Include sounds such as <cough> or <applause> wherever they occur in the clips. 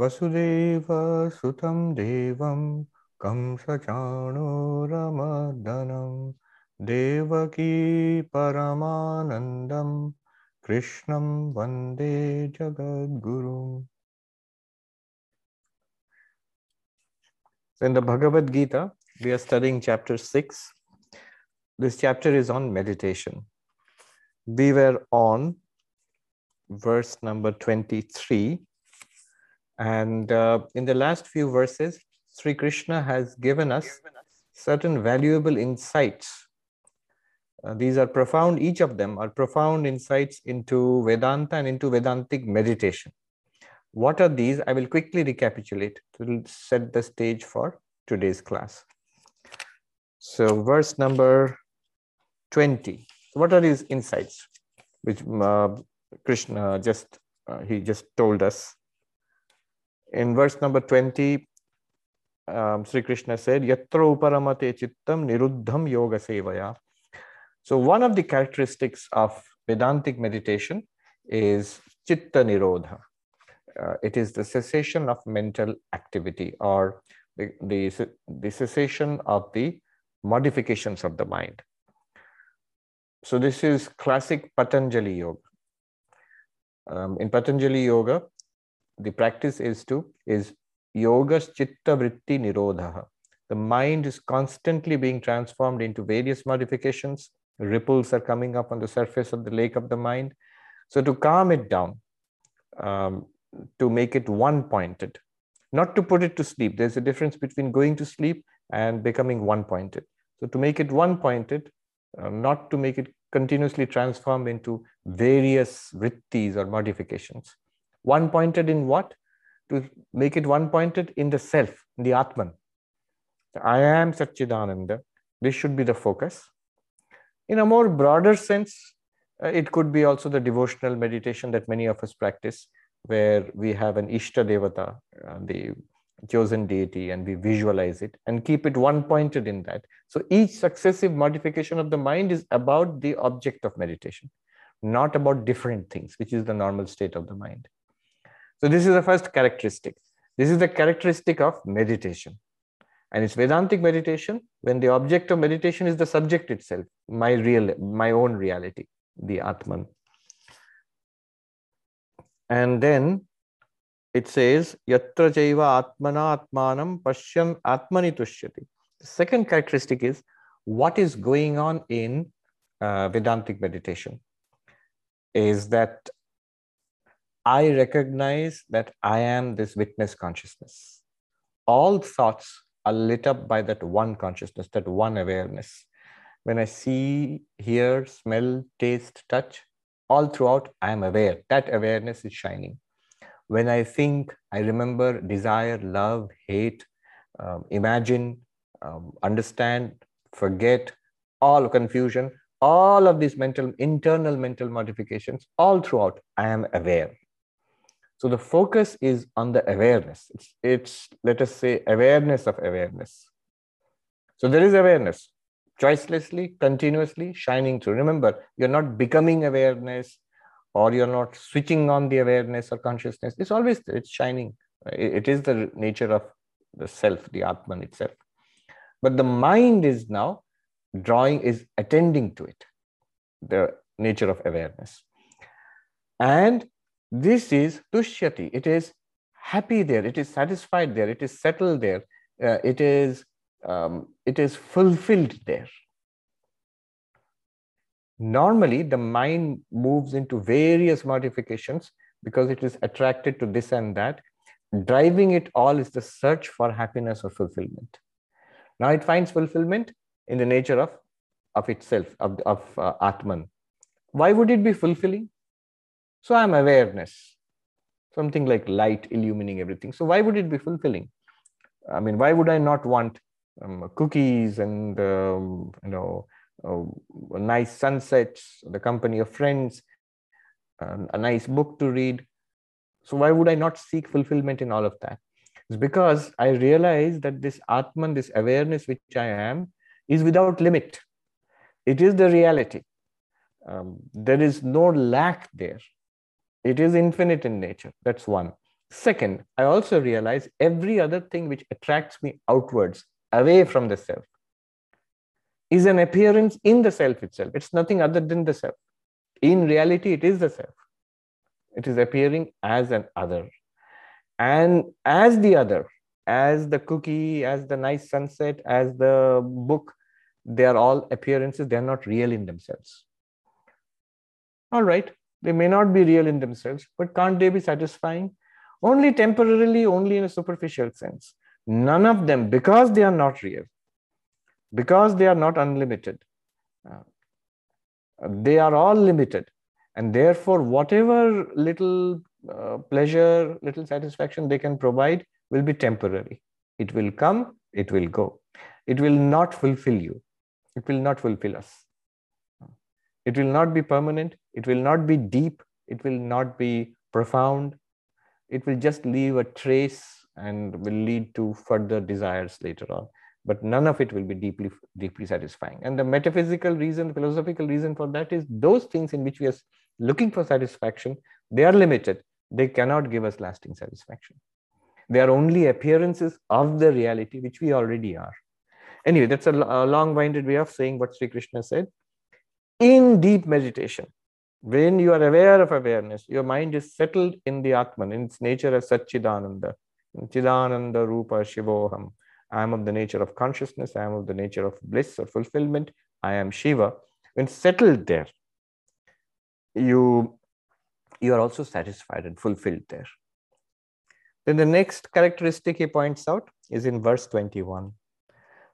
वसुदेव सुतं देवं कंसचाणूरमर्दनं देवकी परमानन्दं कृष्णं वंदे जगद्गुरुम् in the Bhagavad Gita, we are studying chapter 6. This chapter is on meditation. We were on verse number 23. And uh, in the last few verses, Sri Krishna has given us certain valuable insights. Uh, these are profound, each of them are profound insights into Vedanta and into Vedantic meditation. What are these? I will quickly recapitulate to set the stage for today's class. So, verse number 20. What are these insights which uh, Krishna just uh, he just told us. In verse number 20, um, Sri Krishna said, Yatra uparamate chittam niruddham yoga sevaya. So one of the characteristics of Vedantic meditation is chitta nirodha. Uh, it is the cessation of mental activity or the, the, the cessation of the modifications of the mind. So this is classic Patanjali yoga um, in Patanjali Yoga, the practice is to is yoga chitta vritti nirodha. The mind is constantly being transformed into various modifications. Ripples are coming up on the surface of the lake of the mind. So to calm it down, um, to make it one pointed, not to put it to sleep. There's a difference between going to sleep and becoming one pointed. So to make it one pointed, uh, not to make it continuously transform into various vrittis or modifications. One pointed in what? To make it one pointed in the self, in the Atman. I am Satchidananda. This should be the focus. In a more broader sense, uh, it could be also the devotional meditation that many of us practice, where we have an Ishta Devata, uh, the chosen deity and we visualize it and keep it one pointed in that. So each successive modification of the mind is about the object of meditation, not about different things, which is the normal state of the mind. So this is the first characteristic. This is the characteristic of meditation. And it's Vedantic meditation when the object of meditation is the subject itself, my real, my own reality, the Atman. And then it says yatra jaiva atmana atmanam pashyan atmani tushyati. The second characteristic is what is going on in uh, vedantic meditation? Is that i recognize that i am this witness consciousness. All thoughts are lit up by that one consciousness that one awareness. When i see hear smell taste touch all throughout i am aware. That awareness is shining when I think, I remember desire, love, hate, um, imagine, um, understand, forget, all confusion, all of these mental, internal mental modifications, all throughout, I am aware. So the focus is on the awareness. It's, it's, let us say, awareness of awareness. So there is awareness, choicelessly, continuously shining through. Remember, you're not becoming awareness, or you're not switching on the awareness or consciousness it's always it's shining. It is the nature of the self the atman itself. But the mind is now drawing is attending to it the nature of awareness. And this is tushyati it is happy there. It is satisfied there. It is settled there. Uh, it is um, it is fulfilled there Normally, the mind moves into various modifications because it is attracted to this and that. Driving it all is the search for happiness or fulfillment. Now it finds fulfillment in the nature of, of itself, of, of uh, Atman. Why would it be fulfilling? So I'm awareness, something like light illumining everything. So why would it be fulfilling? I mean, why would I not want um, cookies and um, you know nice sunsets, the company of friends, a nice book to read. So why would I not seek fulfillment in all of that? It's because I realize that this Atman, this awareness which I am, is without limit. It is the reality. Um, there is no lack there. It is infinite in nature. That's one. Second, I also realize every other thing which attracts me outwards, away from the self, is an appearance in the self itself. It's nothing other than the self. In reality, it is the self. It is appearing as an other. And as the other, as the cookie, as the nice sunset, as the book, they are all appearances. They are not real in themselves. All right, they may not be real in themselves, but can't they be satisfying? Only temporarily, only in a superficial sense. None of them, because they are not real, because they are not unlimited, uh, they are all limited. And therefore, whatever little uh, pleasure, little satisfaction they can provide will be temporary. It will come, it will go. It will not fulfill you. It will not fulfill us. It will not be permanent. It will not be deep. It will not be profound. It will just leave a trace and will lead to further desires later on. But none of it will be deeply, deeply satisfying. And the metaphysical reason, the philosophical reason for that is those things in which we are looking for satisfaction, they are limited. They cannot give us lasting satisfaction. They are only appearances of the reality which we already are. Anyway, that's a, a long-winded way of saying what Sri Krishna said. In deep meditation, when you are aware of awareness, your mind is settled in the Atman, in its nature as Satchidananda. Chidananda Rupa Shivoham. I am of the nature of consciousness. I am of the nature of bliss or fulfillment. I am Shiva. When settled there, you, you are also satisfied and fulfilled there. Then the next characteristic he points out is in verse 21.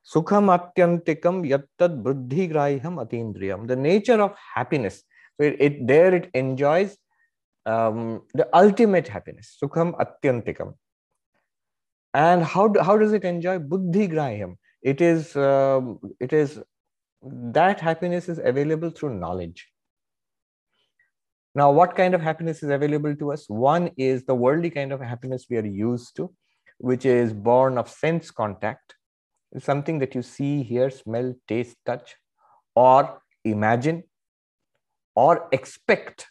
Sukham atyantikam yattad buddhi grahyam atindriyam. The nature of happiness. So it, it there it enjoys um, the ultimate happiness. Sukham atyantikam. And how, how does it enjoy? Buddhi grahyam. It is, um, it is that happiness is available through knowledge. Now, what kind of happiness is available to us? One is the worldly kind of happiness we are used to, which is born of sense contact. It's something that you see, hear, smell, taste, touch, or imagine, or expect.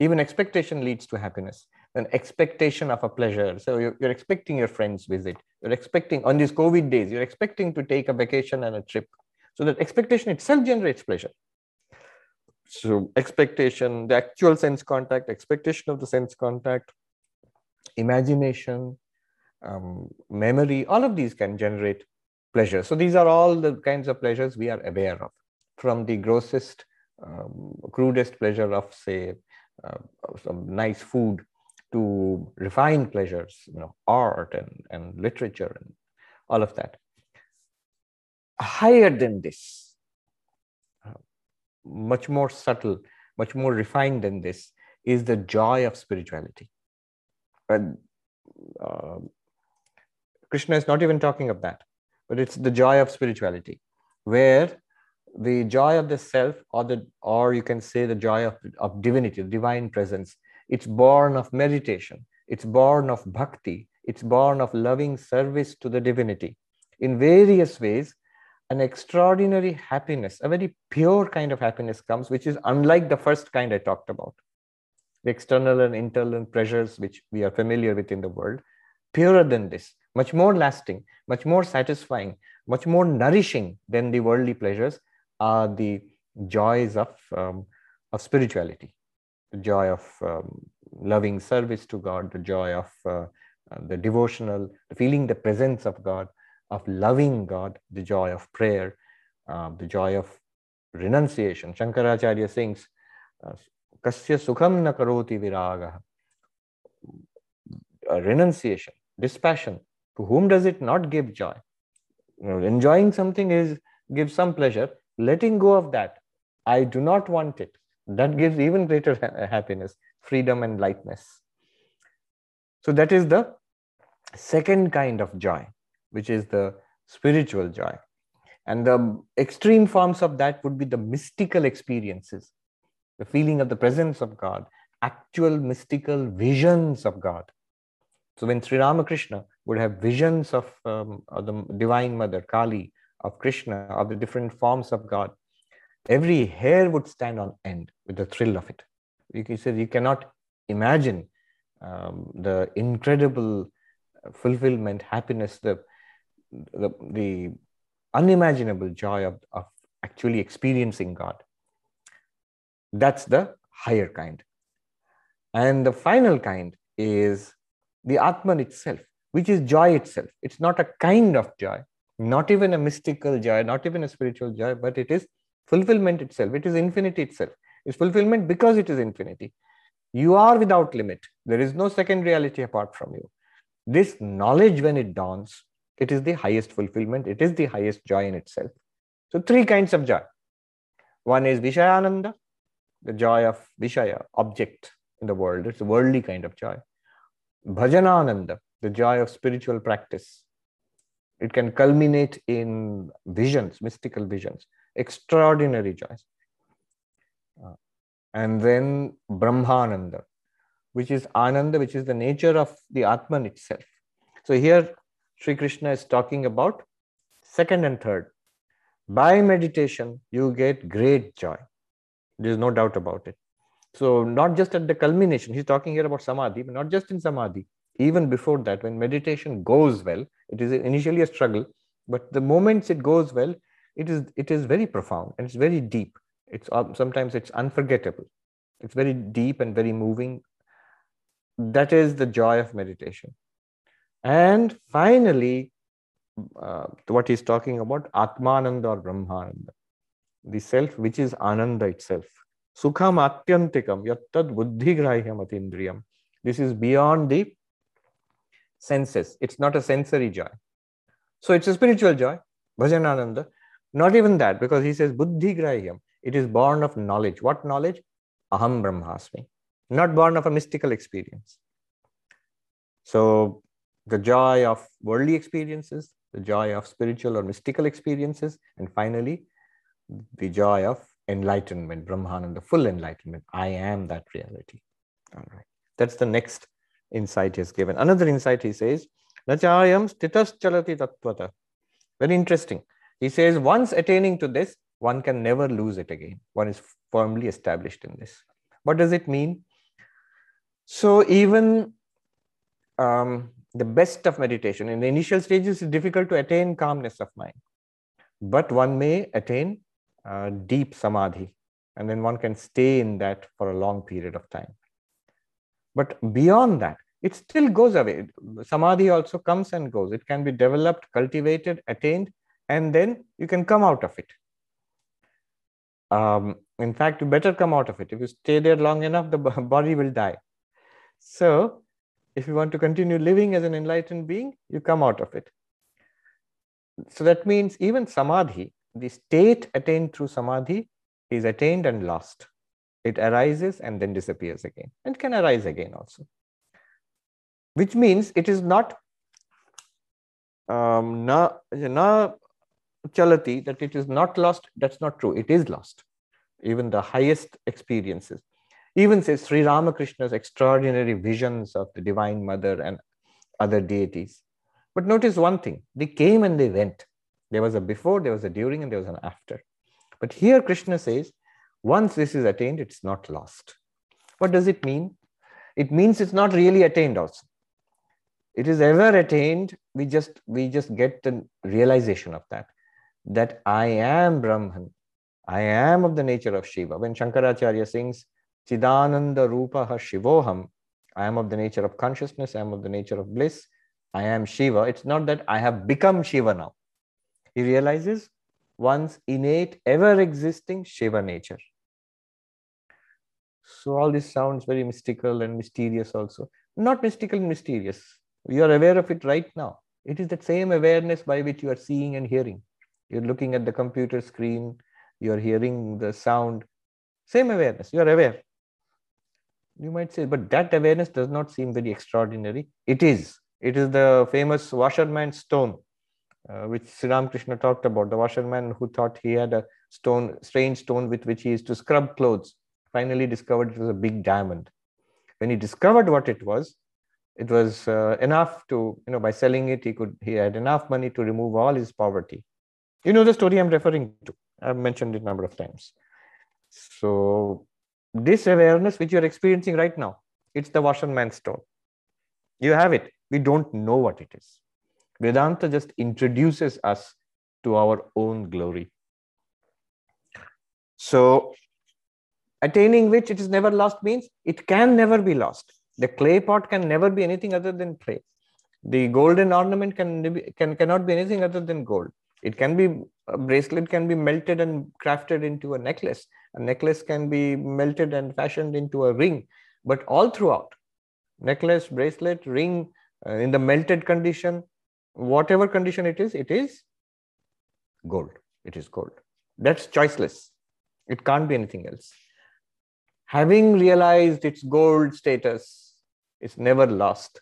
Even expectation leads to happiness. An expectation of a pleasure. So you're, you're expecting your friend's visit. You're expecting, on these COVID days, you're expecting to take a vacation and a trip. So that expectation itself generates pleasure so expectation the actual sense contact expectation of the sense contact imagination um, memory all of these can generate pleasure so these are all the kinds of pleasures we are aware of from the grossest um, crudest pleasure of say uh, some nice food to refined pleasures you know art and, and literature and all of that higher than this much more subtle, much more refined than this, is the joy of spirituality. And uh, Krishna is not even talking of that, but it's the joy of spirituality, where the joy of the self, or the, or you can say the joy of, of divinity, divine presence, it's born of meditation, it's born of bhakti, it's born of loving service to the divinity. In various ways, an extraordinary happiness, a very pure kind of happiness comes, which is unlike the first kind I talked about. The external and internal pressures which we are familiar with in the world, purer than this, much more lasting, much more satisfying, much more nourishing than the worldly pleasures are the joys of, um, of spirituality, the joy of um, loving service to God, the joy of uh, the devotional, feeling the presence of God, of loving God, the joy of prayer, uh, the joy of renunciation. Shankaracharya sings, uh, Kasya sukham na karoti viraga. Renunciation, dispassion. To whom does it not give joy? You know, enjoying something is gives some pleasure. Letting go of that, I do not want it. That gives even greater ha happiness, freedom, and lightness. So that is the second kind of joy which is the spiritual joy. And the extreme forms of that would be the mystical experiences, the feeling of the presence of God, actual mystical visions of God. So when Sri Ramakrishna would have visions of, um, of the Divine Mother, Kali, of Krishna, of the different forms of God, every hair would stand on end with the thrill of it. He said you cannot imagine um, the incredible fulfillment, happiness, the, the, the unimaginable joy of, of actually experiencing God. That's the higher kind. And the final kind is the Atman itself, which is joy itself. It's not a kind of joy, not even a mystical joy, not even a spiritual joy, but it is fulfillment itself. It is infinity itself. It's fulfillment because it is infinity. You are without limit. There is no second reality apart from you. This knowledge, when it dawns, it is the highest fulfillment. It is the highest joy in itself. So, three kinds of joy. One is Vishayananda, the joy of Vishaya, object in the world. It's a worldly kind of joy. Bhajanananda, the joy of spiritual practice. It can culminate in visions, mystical visions, extraordinary joys. Uh, and then Brahmananda, which is Ananda, which is the nature of the Atman itself. So here Sri Krishna is talking about second and third. By meditation, you get great joy. There's no doubt about it. So, not just at the culmination, he's talking here about samadhi, but not just in samadhi. Even before that, when meditation goes well, it is initially a struggle, but the moments it goes well, it is it is very profound and it's very deep. It's sometimes it's unforgettable. It's very deep and very moving. That is the joy of meditation. And finally, uh, what he's talking about, Atmananda or Brahmananda, the self which is Ananda itself. Sukham Atyantikam, Yattad Buddhigrahyam Atindriyam. This is beyond the senses. It's not a sensory joy. So it's a spiritual joy, Bhajanananda. Not even that, because he says Buddhigrahyam. It is born of knowledge. What knowledge? Aham Brahmasmi. Not born of a mystical experience. So the joy of worldly experiences, the joy of spiritual or mystical experiences, and finally, the joy of enlightenment, Brahmananda, the full enlightenment. I am that reality. All right. That's the next insight he has given. Another insight he says, Nachayam stitas chalati. Very interesting. He says, once attaining to this, one can never lose it again. One is firmly established in this. What does it mean? So even um, the best of meditation in the initial stages, it's difficult to attain calmness of mind, but one may attain uh, deep samadhi, and then one can stay in that for a long period of time. But beyond that, it still goes away. Samadhi also comes and goes. It can be developed, cultivated, attained, and then you can come out of it. Um, in fact, you better come out of it. If you stay there long enough, the body will die. So, if you want to continue living as an enlightened being, you come out of it. So that means even samadhi, the state attained through samadhi is attained and lost. It arises and then disappears again and can arise again also. Which means it is not um, na, na chalati, that it is not lost. That's not true. It is lost. Even the highest experiences. Even says Sri Ramakrishna's extraordinary visions of the Divine Mother and other deities. But notice one thing they came and they went. There was a before, there was a during, and there was an after. But here Krishna says, once this is attained, it's not lost. What does it mean? It means it's not really attained also. It is ever attained. We just we just get the realization of that. That I am Brahman. I am of the nature of Shiva. When Shankaracharya sings Chidananda Rupaha Shivoham, I am of the nature of consciousness, I am of the nature of bliss, I am Shiva. It's not that I have become Shiva now. He realizes one's innate, ever existing Shiva nature. So, all this sounds very mystical and mysterious, also. Not mystical and mysterious. You are aware of it right now. It is that same awareness by which you are seeing and hearing. You're looking at the computer screen, you're hearing the sound. Same awareness, you are aware. You might say, but that awareness does not seem very extraordinary. It is. It is the famous washerman stone uh, which Sri Ramakrishna talked about, the washerman who thought he had a stone, strange stone with which he used to scrub clothes, finally discovered it was a big diamond. When he discovered what it was, it was uh, enough to, you know, by selling it, he could, he had enough money to remove all his poverty. You know the story I'm referring to. I've mentioned it a number of times. So this awareness which you're experiencing right now, it's the washerman stone. You have it. We don't know what it is. Vedanta just introduces us to our own glory. So, attaining which it is never lost means it can never be lost. The clay pot can never be anything other than clay. The golden ornament can, can cannot be anything other than gold. It can be a bracelet can be melted and crafted into a necklace. A necklace can be melted and fashioned into a ring. But all throughout, necklace, bracelet, ring, uh, in the melted condition, whatever condition it is, it is gold. It is gold. That's choiceless. It can't be anything else. Having realized its gold status, it's never lost.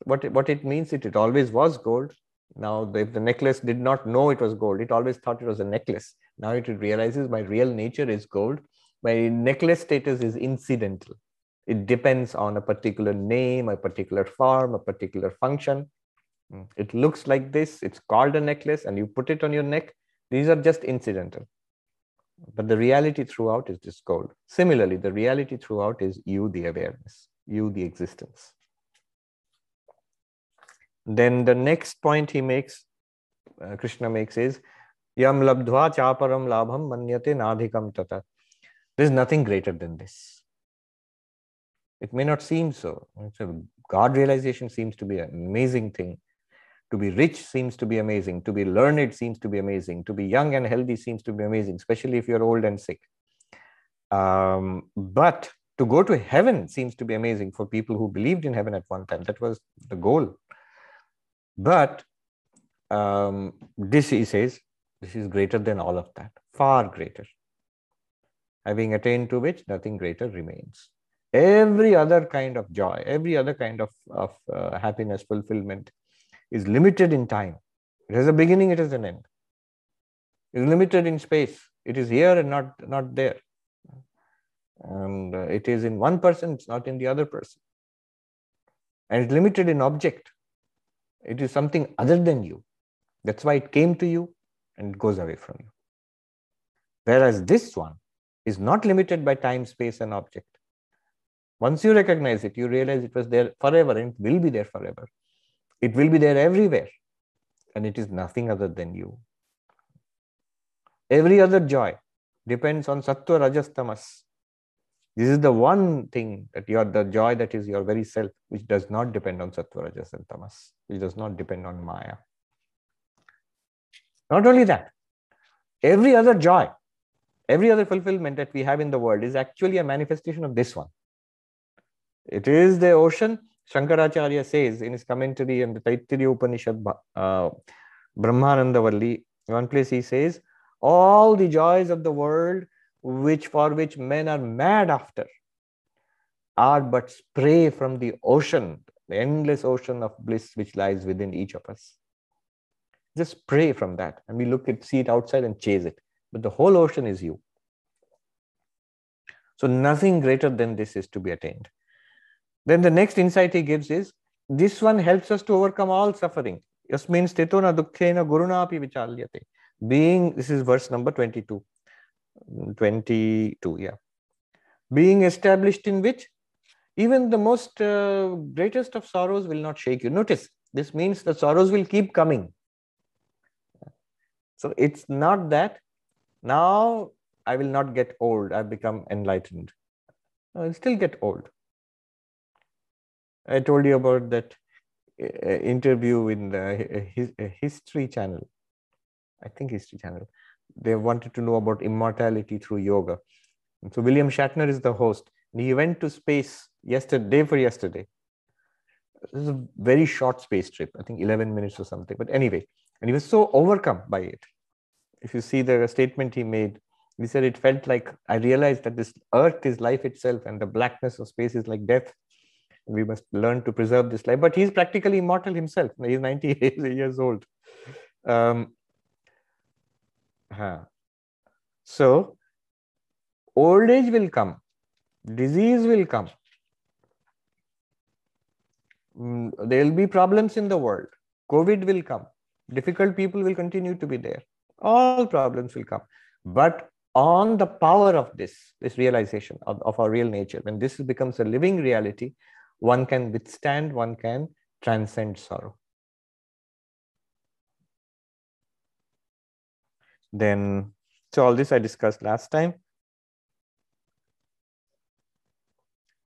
What, what it means, it, it always was gold. Now, if the necklace did not know it was gold, it always thought it was a necklace. Now it realizes my real nature is gold. My necklace status is incidental. It depends on a particular name, a particular form, a particular function. Hmm. It looks like this, it's called a necklace, and you put it on your neck. These are just incidental. But the reality throughout is this gold. Similarly, the reality throughout is you, the awareness, you, the existence. Then the next point he makes, uh, Krishna makes is, Yam labdhva chaparam labham manyate nadhikam tata. There's nothing greater than this. It may not seem so. God realization seems to be an amazing thing. To be rich seems to be amazing. To be learned seems to be amazing. To be young and healthy seems to be amazing, especially if you're old and sick. Um, but to go to heaven seems to be amazing for people who believed in heaven at one time. That was the goal. But um, this, he says, this is greater than all of that, far greater. Having attained to which nothing greater remains every other kind of joy, every other kind of, of uh, happiness, fulfillment is limited in time. It has a beginning, it has an end. It is limited in space. It is here and not, not there. And uh, it is in one person, it's not in the other person. And it's limited in object. It is something other than you. That's why it came to you and goes away from you. Whereas this one is not limited by time, space, and object. Once you recognize it, you realize it was there forever and it will be there forever. It will be there everywhere. And it is nothing other than you. Every other joy depends on sattva rajas tamas. This is the one thing that you are the joy that is your very self, which does not depend on sattva rajas and tamas, which does not depend on maya. Not only that, every other joy, every other fulfillment that we have in the world is actually a manifestation of this one. It is the ocean. Shankaracharya says in his commentary on the Taittiriya Upanishad, uh, Brahmananda Valli, one place he says, all the joys of the world which for which men are mad after are but spray from the ocean, the endless ocean of bliss which lies within each of us. Just spray from that, and we look at see it outside and chase it. But the whole ocean is you. So nothing greater than this is to be attained. Then the next insight he gives is this one helps us to overcome all suffering. Yasmin stitona dukkhena gurunapi vichalyate. Being, this is verse number 22. 22, yeah. Being established in which even the most uh, greatest of sorrows will not shake you. Notice, this means the sorrows will keep coming. So it's not that now I will not get old, I've become enlightened. I'll still get old. I told you about that uh, interview in the his, History Channel. I think History Channel. They wanted to know about immortality through yoga. And so William Shatner is the host. And he went to space yesterday, day for yesterday. This is a very short space trip, I think 11 minutes or something. But anyway, and he was so overcome by it. If you see the statement he made, he said it felt like I realized that this earth is life itself and the blackness of space is like death we must learn to preserve this life. But he's practically immortal himself. He's 98 <laughs> years old. Um, So, old age will come, disease will come. Mm, there will be problems in the world. COVID will come. Difficult people will continue to be there. All problems will come. But on the power of this, this realization of, of our real nature, when this becomes a living reality, one can withstand, one can transcend sorrow. Then, so all this I discussed last time.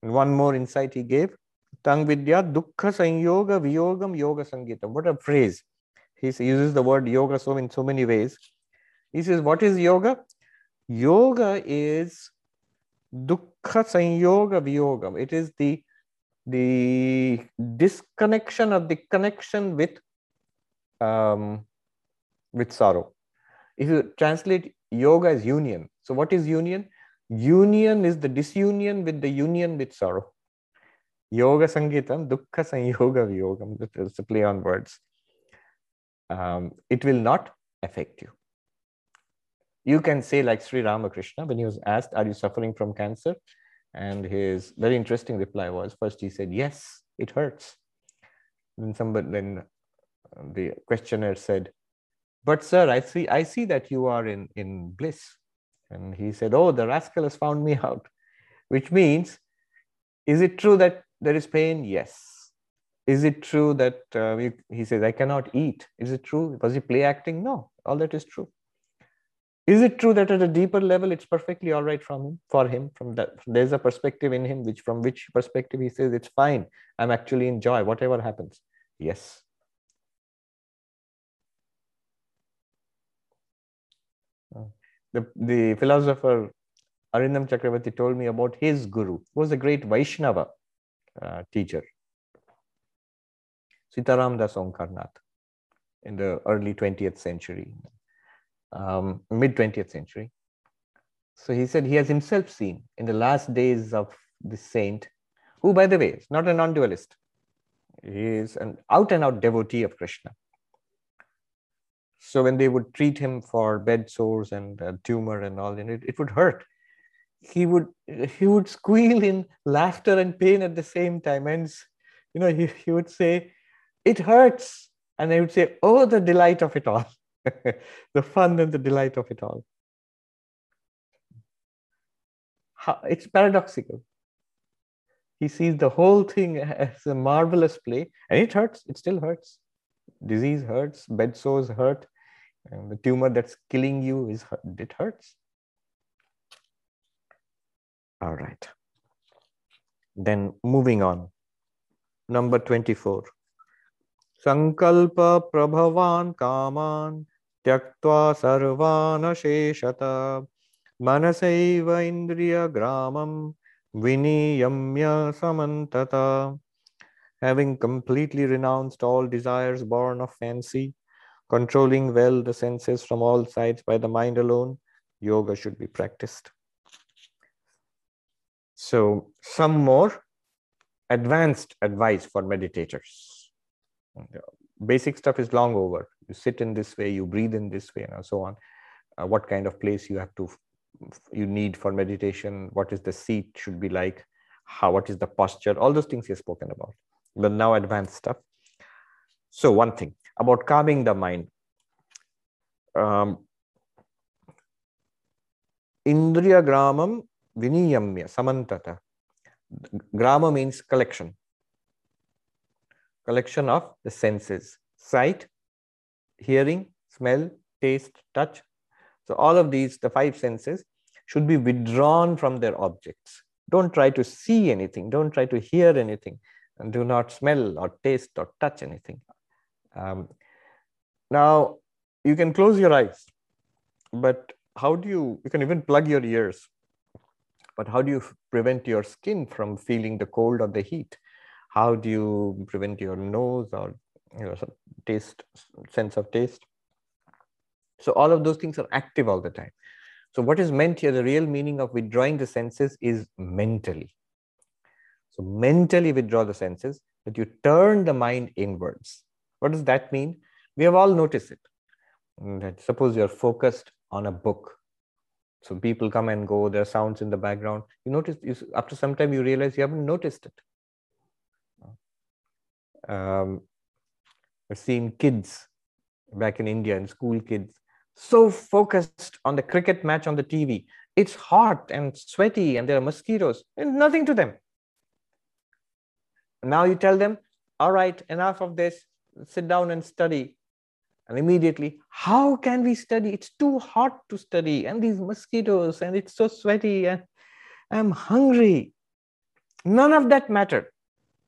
one more insight he gave. Tang Vidya Dukkha Sanyoga Viyogam Yoga Sangeetam. What a phrase. He uses the word yoga so in so many ways. He says, What is yoga? Yoga is Dukkha Sanyoga Viyogam. It is the the disconnection of the connection with um, with sorrow. If you translate yoga as union, so what is union? Union is the disunion with the union with sorrow. Yoga Sangeetam, Dukkha Sanyoga Viyogam. It's a play on words. Um, it will not affect you. You can say, like Sri Ramakrishna, when he was asked, Are you suffering from cancer? And his very interesting reply was first he said, Yes, it hurts. Then somebody then the questioner said, But sir, I see I see that you are in, in bliss. And he said, Oh, the rascal has found me <laughs> out. Which means, is it true that there is pain? Yes. Is it true that uh, he says, I cannot eat? Is it true? Was he play acting? No, all that is true is it true that at a deeper level it's perfectly all right from him for him from that there's a perspective in him which from which perspective he says it's fine i'm actually in joy whatever happens yes uh, the, the philosopher Arindam Chakrabarti told me about his guru who was a great vaishnava uh, teacher sitaram das omkarnath in the early 20th century um, mid 20th century. So he said he has himself seen in the last days of the saint, who, by the way, is not a non dualist. He is an out and out devotee of Krishna. So when they would treat him for bed sores and uh, tumor and all, and it, it would hurt. He would he would squeal in laughter and pain at the same time, and you know he, he would say, "It hurts," and I would say, "Oh, the delight of it all." <laughs> the fun and the delight of it all. How, it's paradoxical. He sees the whole thing as a marvelous play, and it hurts. It still hurts. Disease hurts. Bed sores hurt and the tumor that's killing you is it hurts. All right. Then moving on. Number 24 sankalpa prabhavan kaman tyaktva sarvan asheshata. Manasaiva indriya gramam viniyamya samantata. Having completely renounced all desires born of fancy controlling well the senses from all sides by the mind alone yoga should be practiced. So some more advanced advice for meditators. Basic stuff is long over. You sit in this way you breathe in this way and so on. Uh, what kind of place you have to you need for meditation what is the seat should be like how what is the posture all those things has spoken about. But now advanced stuff. So one thing about calming the mind um, indriya gramam viniyamya samantata grama means collection collection of the senses sight hearing, smell, taste, touch. So all of these, the five senses, should be withdrawn from their objects. Don't try to see anything. Don't try to hear anything. And do not smell or taste or touch anything. Um, now, you can close your eyes, but how do you, you can even plug your ears, but how do you prevent your skin from feeling the cold or the heat? How do you prevent your nose or you know, taste, sense of taste. So all of those things are active all the time. So what is meant here, the real meaning of withdrawing the senses is mentally. So mentally withdraw the senses, that you turn the mind inwards. What does that mean? We have all noticed it. That suppose you're focused on a book. So people come and go, there are sounds in the background. You notice, you, after some time, you realize you haven't noticed it. Um, I've seen kids back in India and school kids so focused on the cricket match on the TV. It's hot and sweaty, and there are mosquitoes, and nothing to them. Now you tell them, all right, enough of this, sit down and study. And immediately, how can we study? It's too hot to study, and these mosquitoes, and it's so sweaty, and I'm hungry. None of that mattered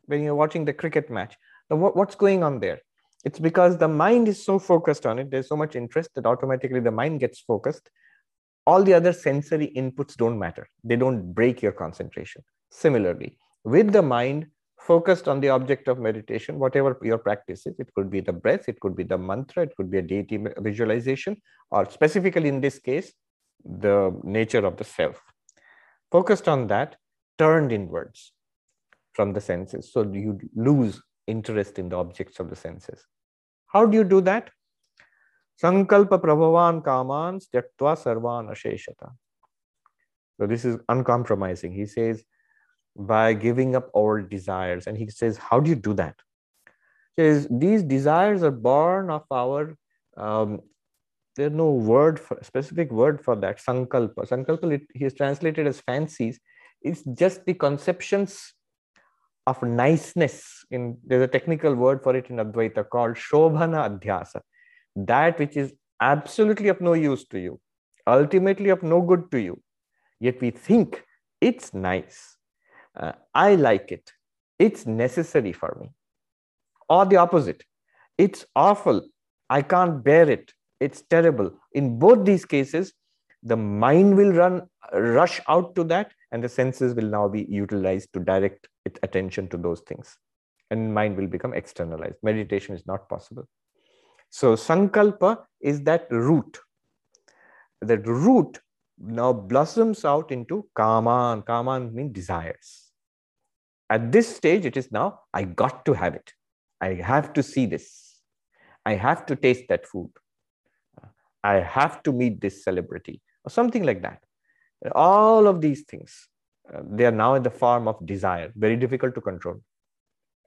when you're watching the cricket match. What's going on there? It's because the mind is so focused on it, there's so much interest that automatically the mind gets focused. All the other sensory inputs don't matter, they don't break your concentration. Similarly, with the mind focused on the object of meditation, whatever your practice is, it could be the breath, it could be the mantra, it could be a deity visualization, or specifically in this case, the nature of the self. Focused on that, turned inwards from the senses. So you lose interest in the objects of the senses. How do you do that? Sankalpa prabhavan kaman tyaktva sarvan asheshata. So this is uncompromising. He says, by giving up our desires. And he says, how do you do that? He says, these desires are born of our, um, there's no word, for, specific word for that, sankalpa. Sankalpa, he has translated as fancies. It's just the conceptions of niceness in there's a technical word for it in advaita called shobhana adhyasa that which is absolutely of no use to you ultimately of no good to you yet we think it's nice uh, i like it. It's necessary for me. Or the opposite. It's awful. I can't bear it. It's terrible. In both these cases the mind will run rush out to that and the senses will now be utilized to direct its attention to those things. And mind will become externalized. Meditation is not possible. So sankalpa is that root. That root now blossoms out into kaman kaman means desires at this stage it is now i got to have it i have to see this i have to taste that food i have to meet this celebrity or something like that all of these things, uh, they are now in the form of desire, very difficult to control.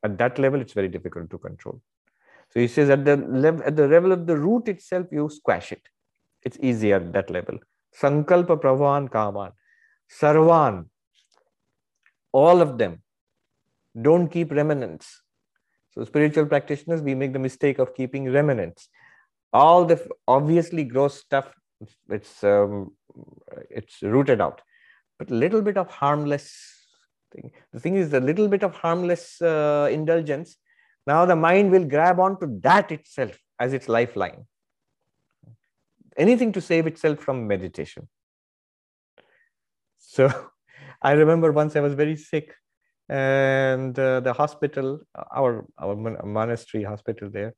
At that level, it's very difficult to control. So he says at the level, at the level of the root itself, you squash it. It's easier at that level. Sankalpa Pravan Kaman, Sarvan, all of them. Don't keep remnants. So spiritual practitioners, we make the mistake of keeping remnants. All the obviously gross stuff it's um, it's rooted out but a little bit of harmless thing the thing is a little bit of harmless uh, indulgence now the mind will grab onto that itself as its lifeline anything to save itself from meditation so <laughs> i remember once i was very sick and uh, the hospital our our monastery hospital there.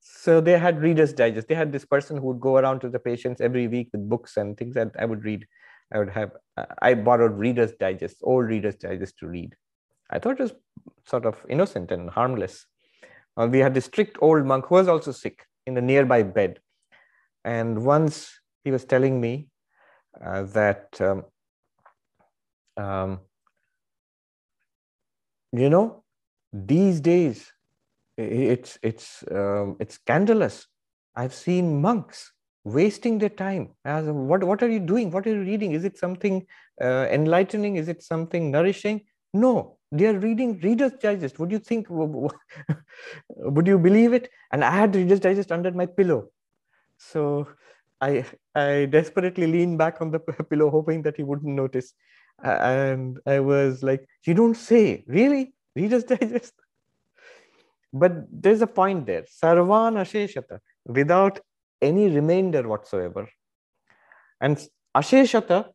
So they had readers digest. They had this person who would go around to the patients every week with books and things that i would read. I would have i borrowed readers digest old readers digest to read. I thought it was sort of innocent and harmless. Uh, we had this strict old monk who was also sick in the nearby bed. And once he was telling me uh, that um, um, you know these days it's it's um, it's scandalous. I've seen monks wasting their time. As what what are you doing? What are you reading? Is it something uh, enlightening? Is it something nourishing? No they are reading reader's digest. Would you think <laughs> would you believe it? And i had reader's digest under my pillow. So i i desperately leaned back on the <laughs> pillow hoping that he wouldn't notice and i was like you don't say really reader's <laughs> digest but there's a point there. Sarvan Asheshata, without any remainder whatsoever. And Asheshata,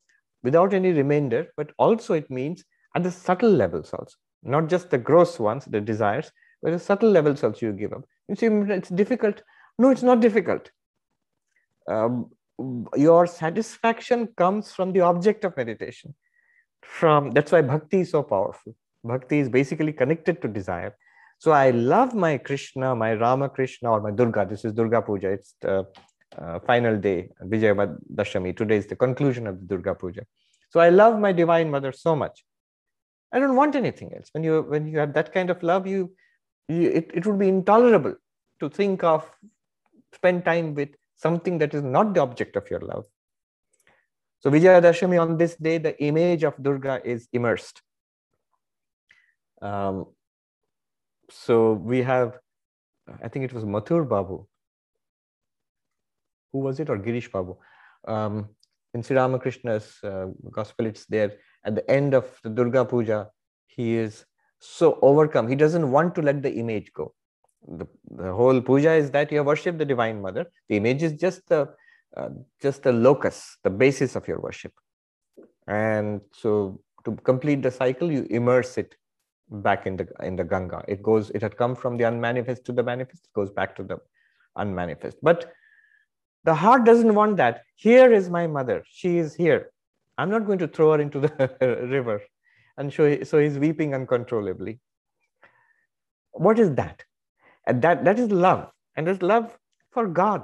without any remainder, but also it means at the subtle levels also, not just the gross ones, the desires, but the subtle levels also you give up. You see, it's difficult. No, it's not difficult. Um, your satisfaction comes from the object of meditation. From that's why bhakti is so powerful. Bhakti is basically connected to desire so I love my Krishna, my Rama Krishna, or my Durga. This is Durga Puja. It's the uh, final day, Vijaya Dashami. Today is the conclusion of the Durga Puja. So I love my Divine Mother so much. I don't want anything else. When you when you have that kind of love, you, you it, it would be intolerable to think of spend time with something that is not the object of your love. So Vijayadashami on this day, the image of Durga is immersed. Um, so we have, I think it was Mathur Babu. Who was it? Or Girish Babu. Um, in Sri Ramakrishna's uh, gospel, it's there at the end of the Durga Puja, he is so overcome. He doesn't want to let the image go. The, the whole puja is that you worship the Divine Mother. The image is just the uh, just the locus, the basis of your worship. And so to complete the cycle, you immerse it back in the in the Ganga. It goes, it had come from the unmanifest to the manifest, it goes back to the unmanifest. But the heart doesn't want that. Here is my mother. She is here. I'm not going to throw her into the <laughs> river. And so, so he's weeping uncontrollably. What is that? And that, that is love. And it's love for God.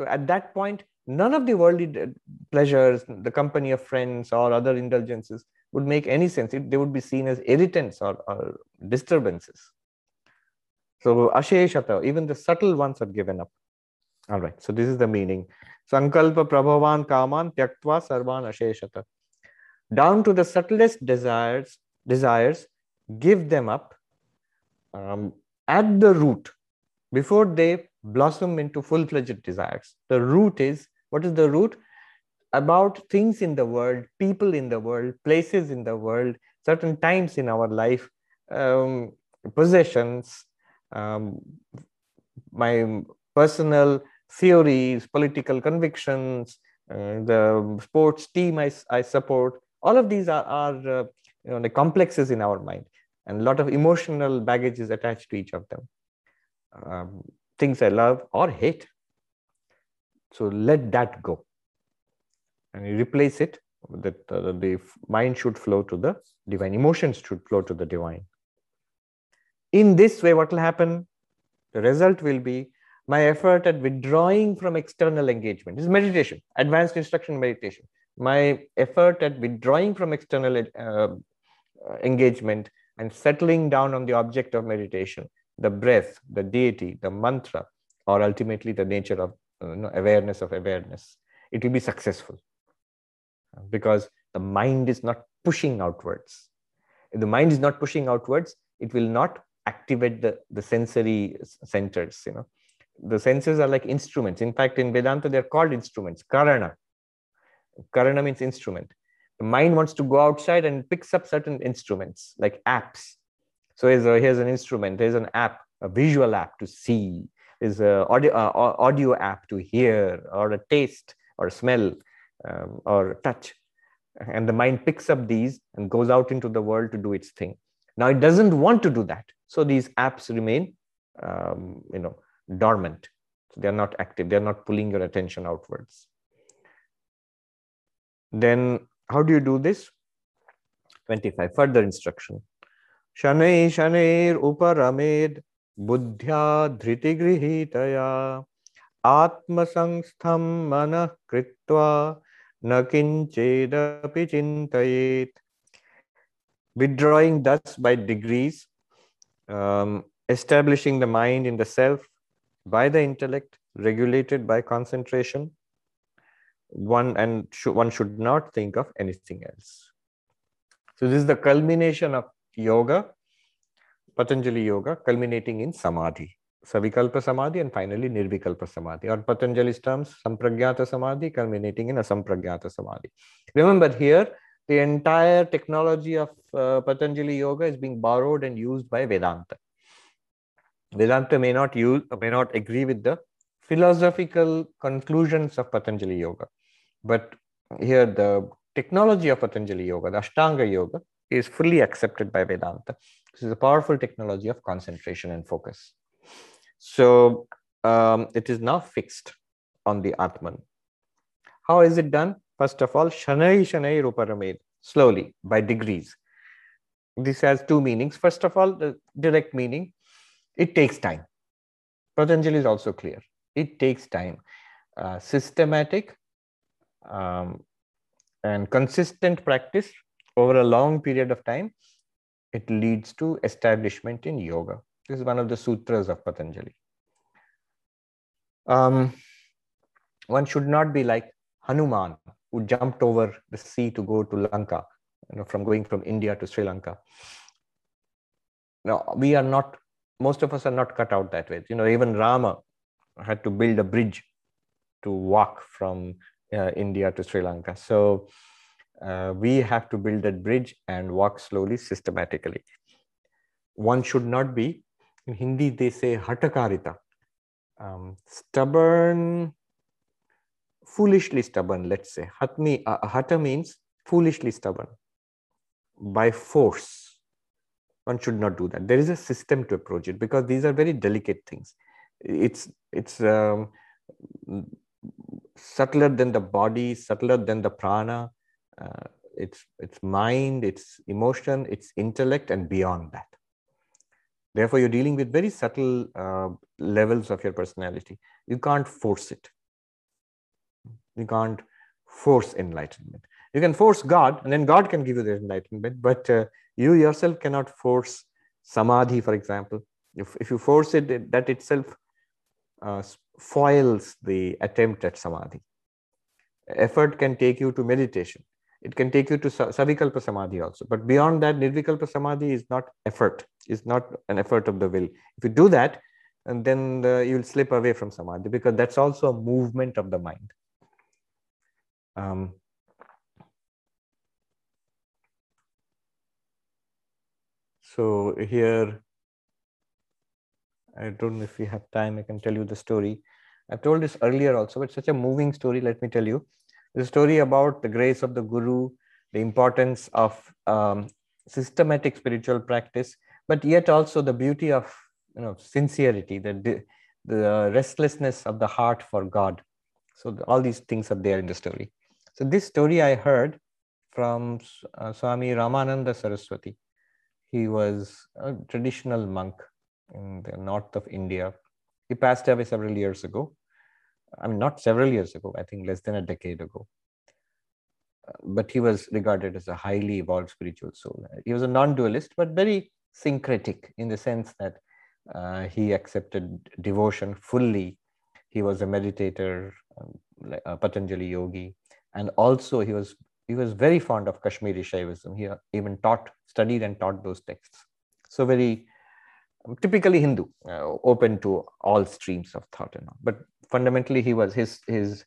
So at that point, none of the worldly pleasures, the company of friends or other indulgences would make any sense. It, they would be seen as irritants or, or disturbances. So Asheshata, even the subtle ones are given up. All right, so this is the meaning. Sankalpa Prabhavan Kaman Tyaktva Sarvan Asheshata. Down to the subtlest desires, desires, give them up um, at the root before they blossom into full-fledged desires. The root is, what is the root? About things in the world, people in the world, places in the world, certain times in our life, um, possessions, um, my personal theories, political convictions, uh, the sports team I, I support, all of these are, are uh, you know, the complexes in our mind and a lot of emotional baggage is attached to each of them. Um, things I love or hate. So let that go and you replace it that uh, the mind should flow to the divine, emotions should flow to the divine. In this way, what will happen? The result will be my effort at withdrawing from external engagement. This is meditation, advanced instruction meditation. My effort at withdrawing from external uh, engagement and settling down on the object of meditation, the breath, the deity, the mantra, or ultimately the nature of uh, know, awareness of awareness, it will be successful because the mind is not pushing outwards. If the mind is not pushing outwards, it will not activate the, the sensory centers, you know the senses are like instruments. In fact, in Vedanta, they're called instruments, karana. Karana means instrument. The mind wants to go outside and picks up certain instruments like apps. So here's, a, here's an instrument, there's an app, a visual app to see, there's an audio, uh, audio app to hear, or a taste, or smell, um, or touch. And the mind picks up these and goes out into the world to do its thing. Now it doesn't want to do that. So these apps remain, um, you know, dormant. So they're not active, they're not pulling your attention outwards. Then how do you do this? 25, further instruction. Shanair Uparamed Buddhya Dhritigrihitaya Atma Sangstham Mana Kritva Nakinchedapi Chintayet. Withdrawing thus by degrees, um, establishing the mind in the self, by the intellect, regulated by concentration, one and one should not think of anything else. So this is the culmination of yoga, Patanjali yoga, culminating in samadhi. Savikalpa samadhi and finally nirvikalpa samadhi or Patanjali's terms, sampragyata samadhi culminating in a sampragyata samadhi. Remember here, the entire technology of uh, Patanjali yoga is being borrowed and used by Vedanta. Vedanta may not use, may not agree with the philosophical conclusions of Patanjali Yoga, but here the technology of Patanjali Yoga, the Ashtanga Yoga, is fully accepted by Vedanta. This is a powerful technology of concentration and focus. So um, it is now fixed on the Atman. How is it done? First of all, Shanai Shanai Ruparamed, slowly, by degrees. This has two meanings. First of all, the direct meaning it takes time. Patanjali is also clear. It takes time. Uh, systematic um, and consistent practice over a long period of time, it leads to establishment in yoga. This is one of the sutras of Patanjali. Um, one should not be like Hanuman, who jumped over the sea to go to Lanka, you know, from going from India to Sri Lanka. Now, we are not, most of us are not cut out that way. You know, even Rama had to build a bridge to walk from uh, India to Sri Lanka. So uh, we have to build that bridge and walk slowly, systematically. One should not be, in Hindi, they say hatakarita, um, stubborn, foolishly stubborn, let's say. Hatmi, uh, hata means foolishly stubborn by force. One should not do that. There is a system to approach it because these are very delicate things. It's it's um, subtler than the body, subtler than the prana. Uh, it's it's mind, it's emotion, it's intellect, and beyond that. Therefore, you're dealing with very subtle uh, levels of your personality. You can't force it. You can't force enlightenment. You can force God, and then God can give you the enlightenment, but uh, you yourself cannot force samadhi, for example. If, if you force it, that itself uh, foils the attempt at samadhi. Effort can take you to meditation. It can take you to savikalpa samadhi also. But beyond that, nirvikalpa samadhi is not effort, is not an effort of the will. If you do that, and then the, you'll slip away from samadhi because that's also a movement of the mind. Um, so here I don't know if we have time, I can tell you the story. I've told this earlier also, but such a moving story. Let me tell you the story about the grace of the Guru, the importance of um, systematic spiritual practice, but yet also the beauty of you know sincerity, the the restlessness of the heart for God. So all these things are there in the story. So this story I heard from uh, Swami Ramananda Saraswati. He was a traditional monk in the north of India. He passed away several years ago. I mean, not several years ago, I think less than a decade ago. Uh, but he was regarded as a highly evolved spiritual soul. He was a non dualist, but very syncretic in the sense that uh, he accepted devotion fully. He was a meditator, um, a Patanjali yogi, and also he was he was very fond of Kashmiri Shaivism. He even taught, studied, and taught those texts. So very typically Hindu, uh, open to all streams of thought and all. But fundamentally, he was his his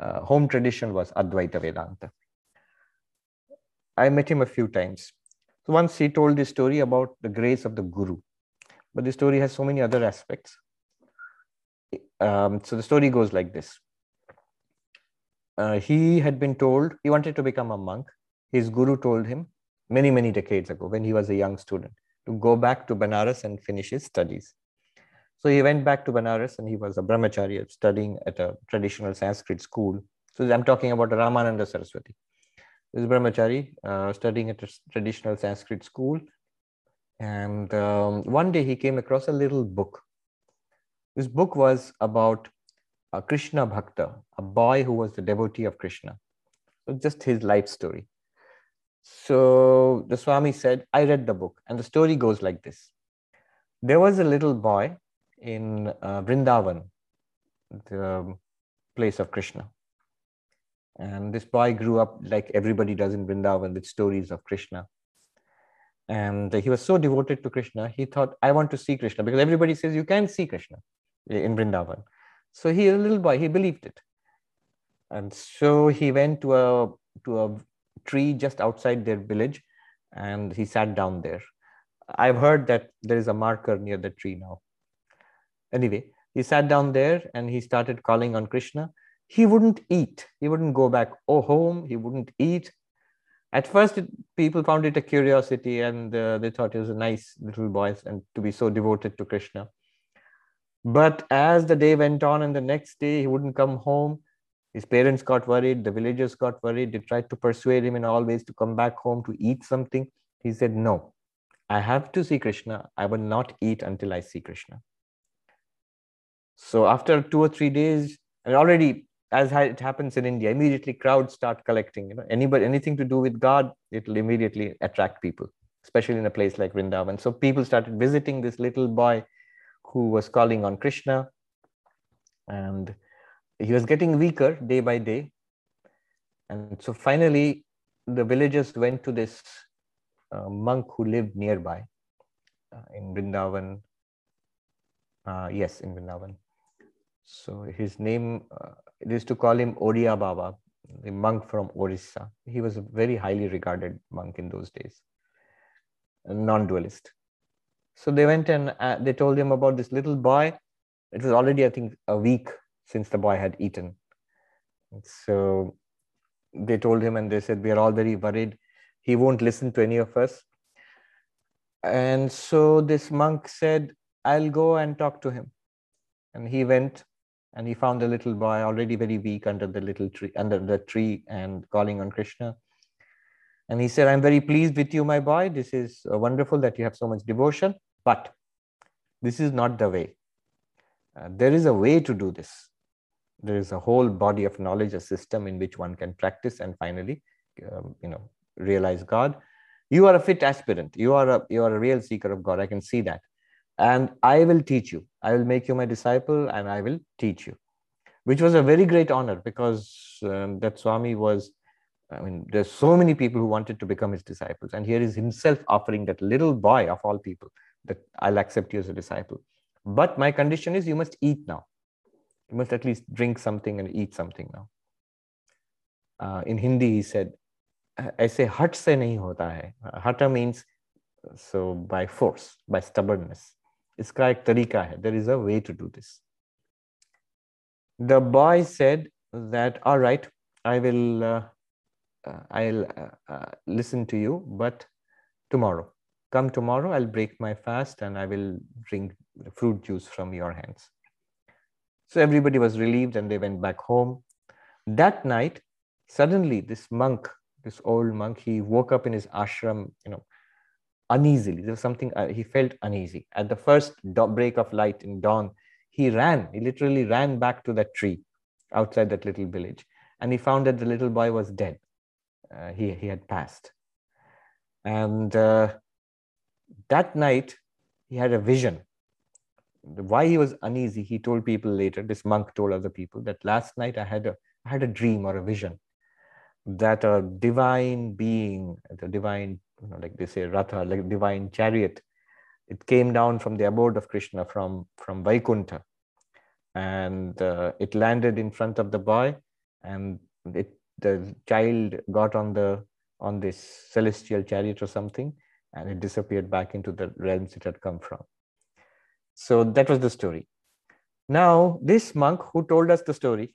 uh, home tradition was Advaita Vedanta. I met him a few times. So once he told this story about the grace of the Guru, but the story has so many other aspects. Um, so the story goes like this. Uh, he had been told he wanted to become a monk. His guru told him many, many decades ago when he was a young student to go back to Banaras and finish his studies. So he went back to Banaras and he was a brahmacharya studying at a traditional Sanskrit school. So I'm talking about Ramananda Saraswati. This brahmachari uh, studying at a traditional Sanskrit school. And um, one day he came across a little book. This book was about a Krishna Bhakta, a boy who was the devotee of Krishna. So just his life story. So the Swami said, I read the book, and the story goes like this. There was a little boy in uh, Vrindavan, the place of Krishna. And this boy grew up like everybody does in Vrindavan with stories of Krishna. And he was so devoted to Krishna, he thought, I want to see Krishna because everybody says you can see Krishna in Vrindavan. So he, a little boy, he believed it. And so he went to a, to a tree just outside their village and he sat down there. I've heard that there is a marker near the tree now. Anyway, he sat down there and he started calling on Krishna. He wouldn't eat. He wouldn't go back oh, home. He wouldn't eat. At first, it, people found it a curiosity and uh, they thought he was a nice little boy and to be so devoted to Krishna. But as the day went on and the next day he wouldn't come home, his parents got worried, the villagers got worried. They tried to persuade him in all ways to come back home to eat something. He said, No, I have to see Krishna. I will not eat until I see Krishna. So after two or three days, and already as it happens in India, immediately crowds start collecting. You know, anybody anything to do with God, it will immediately attract people, especially in a place like Vrindavan. So people started visiting this little boy who was calling on Krishna. And he was getting weaker day by day. And so finally, the villagers went to this uh, monk who lived nearby uh, in Vrindavan. Uh, yes, in Vrindavan. So his name, uh, it is to call him Odia Baba, the monk from Orissa. He was a very highly regarded monk in those days, a non-dualist. So they went and uh, they told him about this little boy. It was already, I think, a week since the boy had eaten. So they told him and they said, We are all very worried. He won't listen to any of us. And so this monk said, I'll go and talk to him. And he went and he found the little boy already very weak under the little tree, under the tree and calling on Krishna. And he said, I'm very pleased with you, my boy. This is uh, wonderful that you have so much devotion, but this is not the way. Uh, there is a way to do this there is a whole body of knowledge, a system in which one can practice and finally, um, you know, realize God. You are a fit aspirant. You are a you are a real seeker of God. I can see that, and I will teach you. I will make you my disciple, and I will teach you, which was a very great honor because um, that Swami was. I mean, there's so many people who wanted to become his disciples, and here is himself offering that little boy of all people that I'll accept you as a disciple. But my condition is you must eat now you must at least drink something and eat something now. Uh, in Hindi, he said, ऐसे हट से नहीं होता है हटा means so by force by stubbornness इसका एक तरीका है there is a way to do this the boy said that all right i will uh, uh, i'll uh, uh, listen to you but tomorrow come tomorrow i'll break my fast and i will drink fruit juice from your hands so everybody was relieved and they went back home. That night, suddenly this monk, this old monk, he woke up in his ashram, you know, uneasily. There was something, uh, he felt uneasy. At the first break of light in dawn, he ran, he literally ran back to that tree outside that little village. And he found that the little boy was dead. Uh, he, he had passed. And uh, that night, he had a vision why he was uneasy he told people later this monk told other people that last night i had a I had a dream or a vision that a divine being the divine you know, like they say ratha like divine chariot it came down from the abode of krishna from from Vaikunta, and uh, it landed in front of the boy and it the child got on the on this celestial chariot or something and it disappeared back into the realms it had come from so that was the story. Now, this monk who told us the story,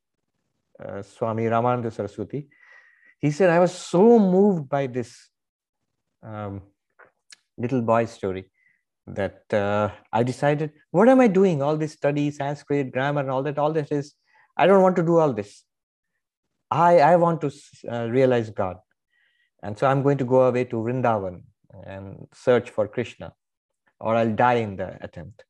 uh, Swami Ramananda Saraswati, he said, I was so moved by this um, little boy story that uh, I decided, what am I doing? All this study, Sanskrit, grammar, and all that, all that is, I don't want to do all this. I, I want to uh, realize God. And so I'm going to go away to Vrindavan and search for Krishna, or I'll die in the attempt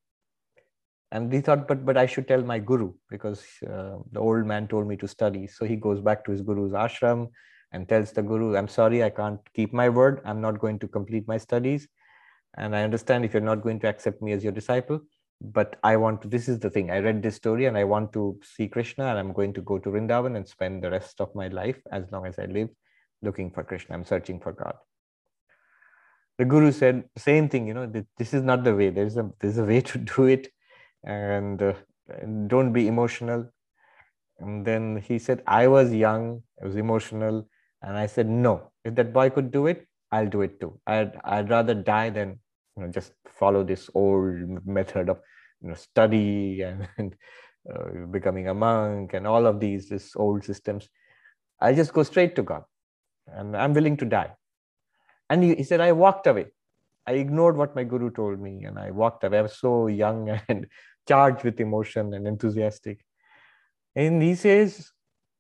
and he thought but but i should tell my guru because uh, the old man told me to study. So he goes back to his guru's ashram and tells the guru i'm sorry i can't keep my word. I'm not going to complete my studies. And i understand if you're not going to accept me as your disciple but i want to this is the thing. I read this story and i want to see krishna and i'm going to go to vrindavan and spend the rest of my life as long as i live looking for krishna. I'm searching for god. The guru said same thing you know this is not the way. There's a there's a way to do it and uh, don't be emotional. And then he said, I was young, I was emotional. And I said, no, if that boy could do it, I'll do it too. I'd, I'd rather die than you know, just follow this old method of you know, study and, <laughs> and uh, becoming a monk and all of these, this old systems. I'll just go straight to God and I'm willing to die. And he, he said, I walked away. I ignored what my guru told me and I walked away. I was so young <laughs> and charged with emotion and enthusiastic. And he says,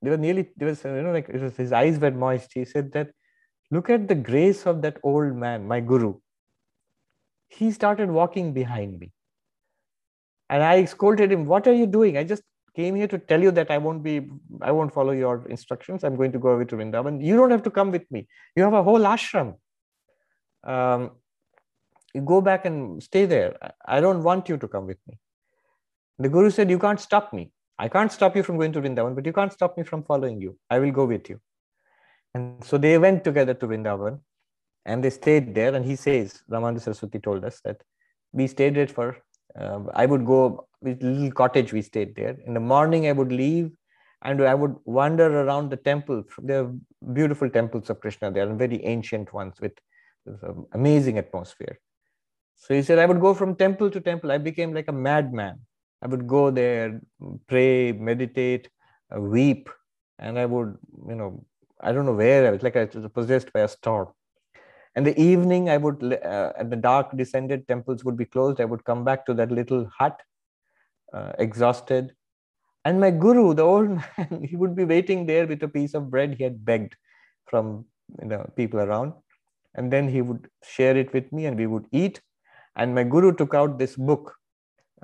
they were nearly, there was, you know, like was, his eyes were moist. He said that, look at the grace of that old man, my guru. He started walking behind me. And I scolded him, what are you doing? I just came here to tell you that I won't be, I won't follow your instructions. I'm going to go away to Vrindavan. You don't have to come with me. You have a whole ashram. Um, you go back and stay there. I don't want you to come with me. The Guru said, You can't stop me. I can't stop you from going to Vrindavan, but you can't stop me from following you. I will go with you. And so they went together to Vrindavan and they stayed there. And he says, Ramananda Saraswati told us that we stayed there for, uh, I would go with little cottage we stayed there. In the morning, I would leave and I would wander around the temple. There are beautiful temples of Krishna. They are very ancient ones with amazing atmosphere. So he said, I would go from temple to temple. I became like a madman. I would go there, pray, meditate, uh, weep, and I would, you know, I don't know where I was like I was possessed by a storm. And the evening, I would, uh, at the dark descended, temples would be closed. I would come back to that little hut, uh, exhausted. And my guru, the old <laughs> man, he would be waiting there with a piece of bread he had begged from you know, people around. And then he would share it with me and we would eat. And my guru took out this book,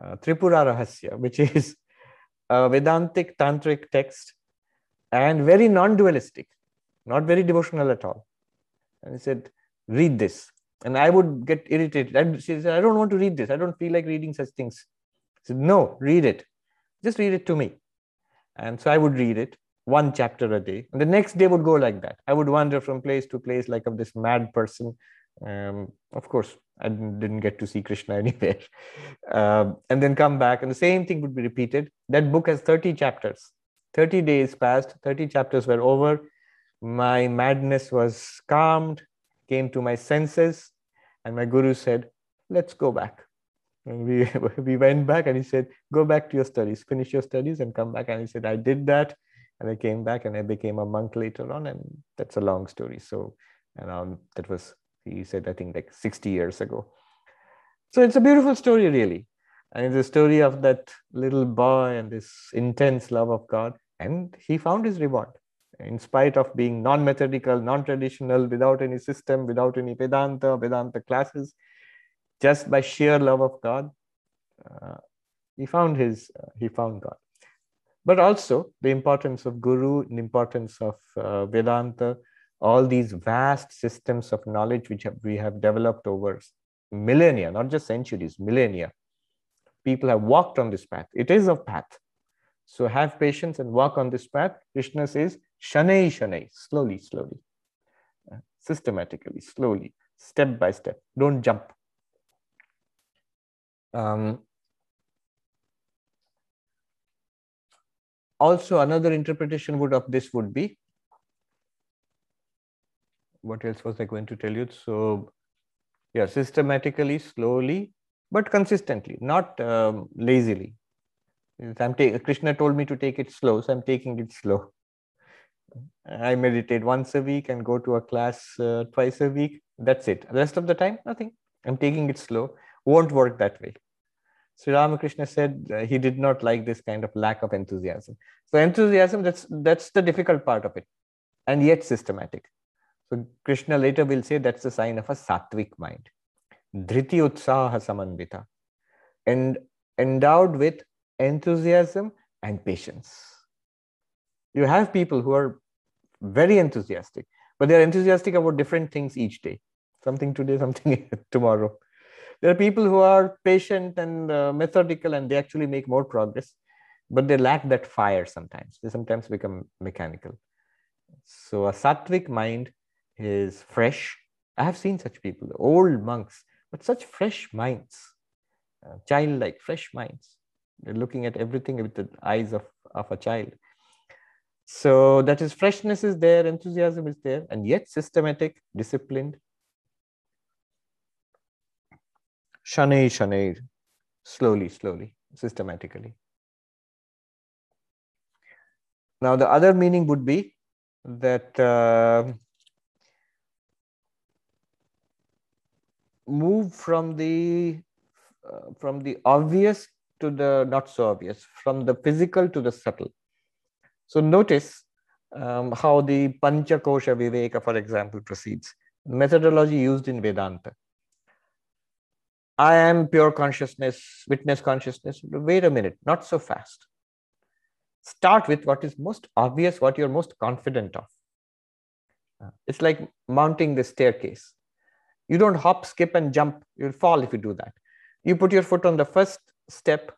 uh, Tripura Rahasya, which is a Vedantic tantric text and very non dualistic, not very devotional at all. And he said, Read this. And I would get irritated. I, said, I don't want to read this. I don't feel like reading such things. I said, No, read it. Just read it to me. And so I would read it one chapter a day. And the next day would go like that. I would wander from place to place like of this mad person. Um, of course, I didn't get to see Krishna <laughs> anywhere. Um, and then come back, and the same thing would be repeated. That book has 30 chapters. 30 days passed, 30 chapters were over. My madness was calmed, came to my senses, and my guru said, Let's go back. And we, <laughs> we went back, and he said, Go back to your studies, finish your studies, and come back. And he said, I did that. And I came back and I became a monk later on. And that's a long story. So, and um, that was he said, I think like 60 years ago. So it's a beautiful story, really. And it's a story of that little boy and this intense love of God. And he found his reward in spite of being non methodical, non traditional, without any system, without any Vedanta, Vedanta classes, just by sheer love of God. Uh, he found his uh, he found god but also the importance of guru the importance of uh, vedanta all these vast systems of knowledge which have, we have developed over millennia, not just centuries, millennia. People have walked on this path. It is a path. So have patience and walk on this path. Krishna says, shanei shanei, slowly, slowly, uh, systematically, slowly, step by step. Don't jump. Um, also, another interpretation would of this would be what else was I going to tell you? So, yeah, systematically, slowly, but consistently, not um, lazily. I'm Krishna told me to take it slow, so I'm taking it slow. I meditate once a week and go to a class uh, twice a week. That's it. The rest of the time, nothing. I'm taking it slow. Won't work that way. Sri Ramakrishna said uh, he did not like this kind of lack of enthusiasm. So enthusiasm, that's that's the difficult part of it, and yet systematic. So Krishna later will say that's a sign of a sattvic mind. Dhriti utsaha samanvita. And endowed with enthusiasm and patience. You have people who are very enthusiastic, but they're enthusiastic about different things each day. Something today, <laughs> something tomorrow. There are people who are patient and uh, methodical and they actually make more progress, but they lack that fire sometimes. They sometimes become mechanical. So a sattvic mind is fresh. I have seen such people, old monks, but such fresh minds, uh, childlike, fresh minds. They're looking at everything with the eyes of, of a child. So that is freshness is there, enthusiasm is there, and yet systematic, disciplined. Shanay, shanay, slowly, slowly, systematically. Now, the other meaning would be that uh, move from the uh, from the obvious to the not so obvious, from the physical to the subtle. So notice um, how the Panchakosha Viveka, for example, proceeds. Methodology used in Vedanta. I am pure consciousness, witness consciousness. Wait a minute, not so fast. Start with what is most obvious, what you're most confident of. Uh, it's like mounting the staircase. You don't hop, skip, and jump. You'll fall if you do that. You put your foot on the first step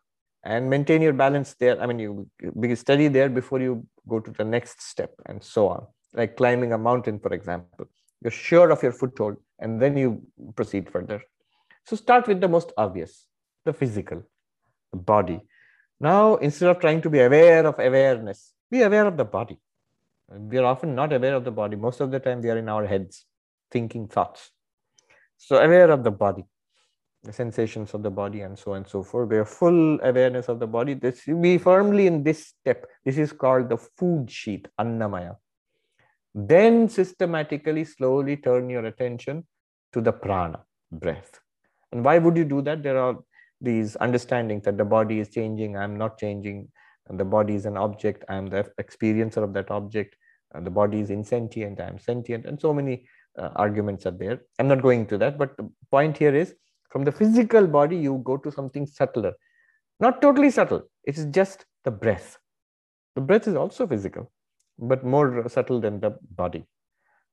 and maintain your balance there. I mean, you study there before you go to the next step and so on, like climbing a mountain, for example. You're sure of your foothold and then you proceed further. So start with the most obvious, the physical, the body. Now, instead of trying to be aware of awareness, be aware of the body. We are often not aware of the body. Most of the time, we are in our heads, thinking thoughts. So, aware of the body, the sensations of the body, and so on and so forth. we are full awareness of the body. This be firmly in this step. This is called the food sheet, annamaya. Then systematically, slowly turn your attention to the prana, breath. And why would you do that? There are these understandings that the body is changing, I'm not changing, the body is an object, I'm the experiencer of that object, the body is insentient, I'm sentient, and so many uh, arguments are there. I'm not going to that, but the point here is from the physical body, you go to something subtler. Not totally subtle, it is just the breath. The breath is also physical, but more subtle than the body.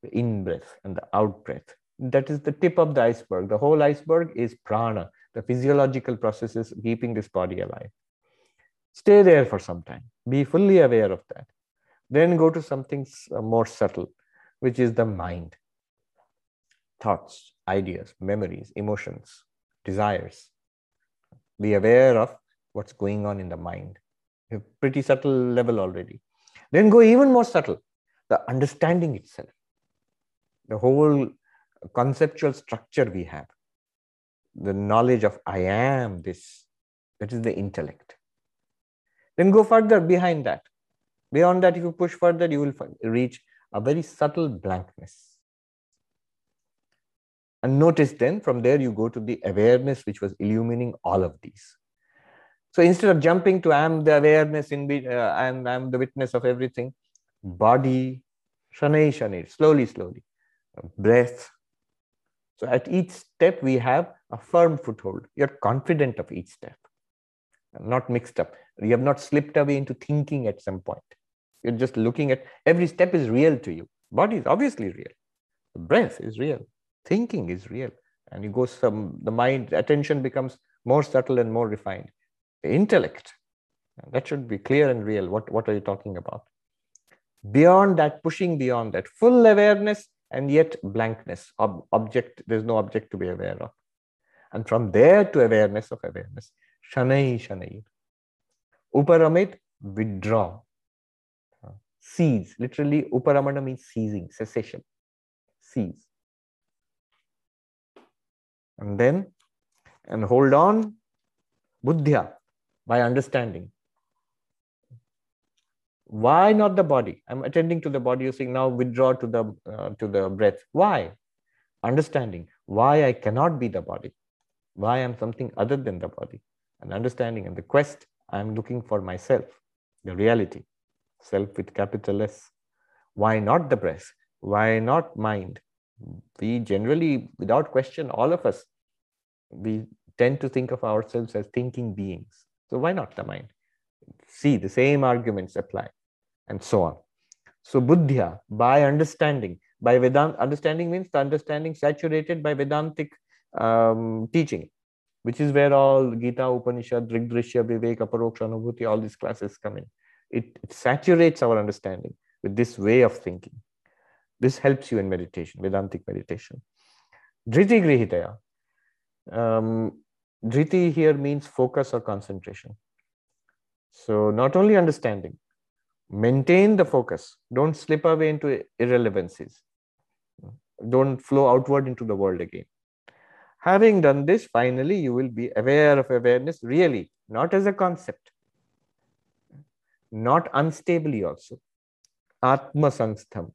The in breath and the out breath that is the tip of the iceberg. The whole iceberg is prana, the physiological processes keeping this body alive. Stay there for some time. Be fully aware of that. Then go to something uh, more subtle, which is the mind. Thoughts, ideas, memories, emotions, desires. Be aware of what's going on in the mind. A pretty subtle level already. Then go even more subtle, the understanding itself. The whole conceptual structure we have, the knowledge of I am this, that is the intellect. Then go further behind that. Beyond that, if you push further, you will reach a very subtle blankness. And notice then from there you go to the awareness which was illumining all of these. So instead of jumping to I'm the awareness in uh, I'm, I'm the witness of everything, body, shanai shanai, slowly, slowly, breath, so at each step, we have a firm foothold. You're confident of each step, not mixed up. You have not slipped away into thinking at some point. You're just looking at every step is real to you. Body is obviously real. Breath is real. Thinking is real. And you go some, the mind, attention becomes more subtle and more refined. The intellect, that should be clear and real. What, what are you talking about? Beyond that, pushing beyond that, full awareness and yet blankness, ob- object, there's no object to be aware of. And from there to awareness of awareness, shanai shanai. Uparamit, withdraw. Cease. Literally, uparamana means ceasing, cessation. Cease. And then, and hold on, buddhya, by understanding. Why not the body? I'm attending to the body. You're saying now withdraw to the uh, to the breath. Why? Understanding why I cannot be the body, why I'm something other than the body, and understanding and the quest I'm looking for myself, the reality, self with capital S. Why not the breath? Why not mind? We generally, without question, all of us, we tend to think of ourselves as thinking beings. So why not the mind? See, the same arguments apply and so on. So Buddhya, by understanding, by Vedant, understanding means the understanding saturated by Vedantic um, teaching, which is where all Gita, Upanishad, Drigdrishya, Vivek, Aparoksha, Anubhuti, all these classes come in. It, it saturates our understanding with this way of thinking. This helps you in meditation, Vedantic meditation. Driti Grihitaya. Um, Driti here means focus or concentration. So not only understanding, maintain the focus don't slip away into irrelevancies don't flow outward into the world again having done this finally you will be aware of awareness really not as a concept not unstably also atma sangstham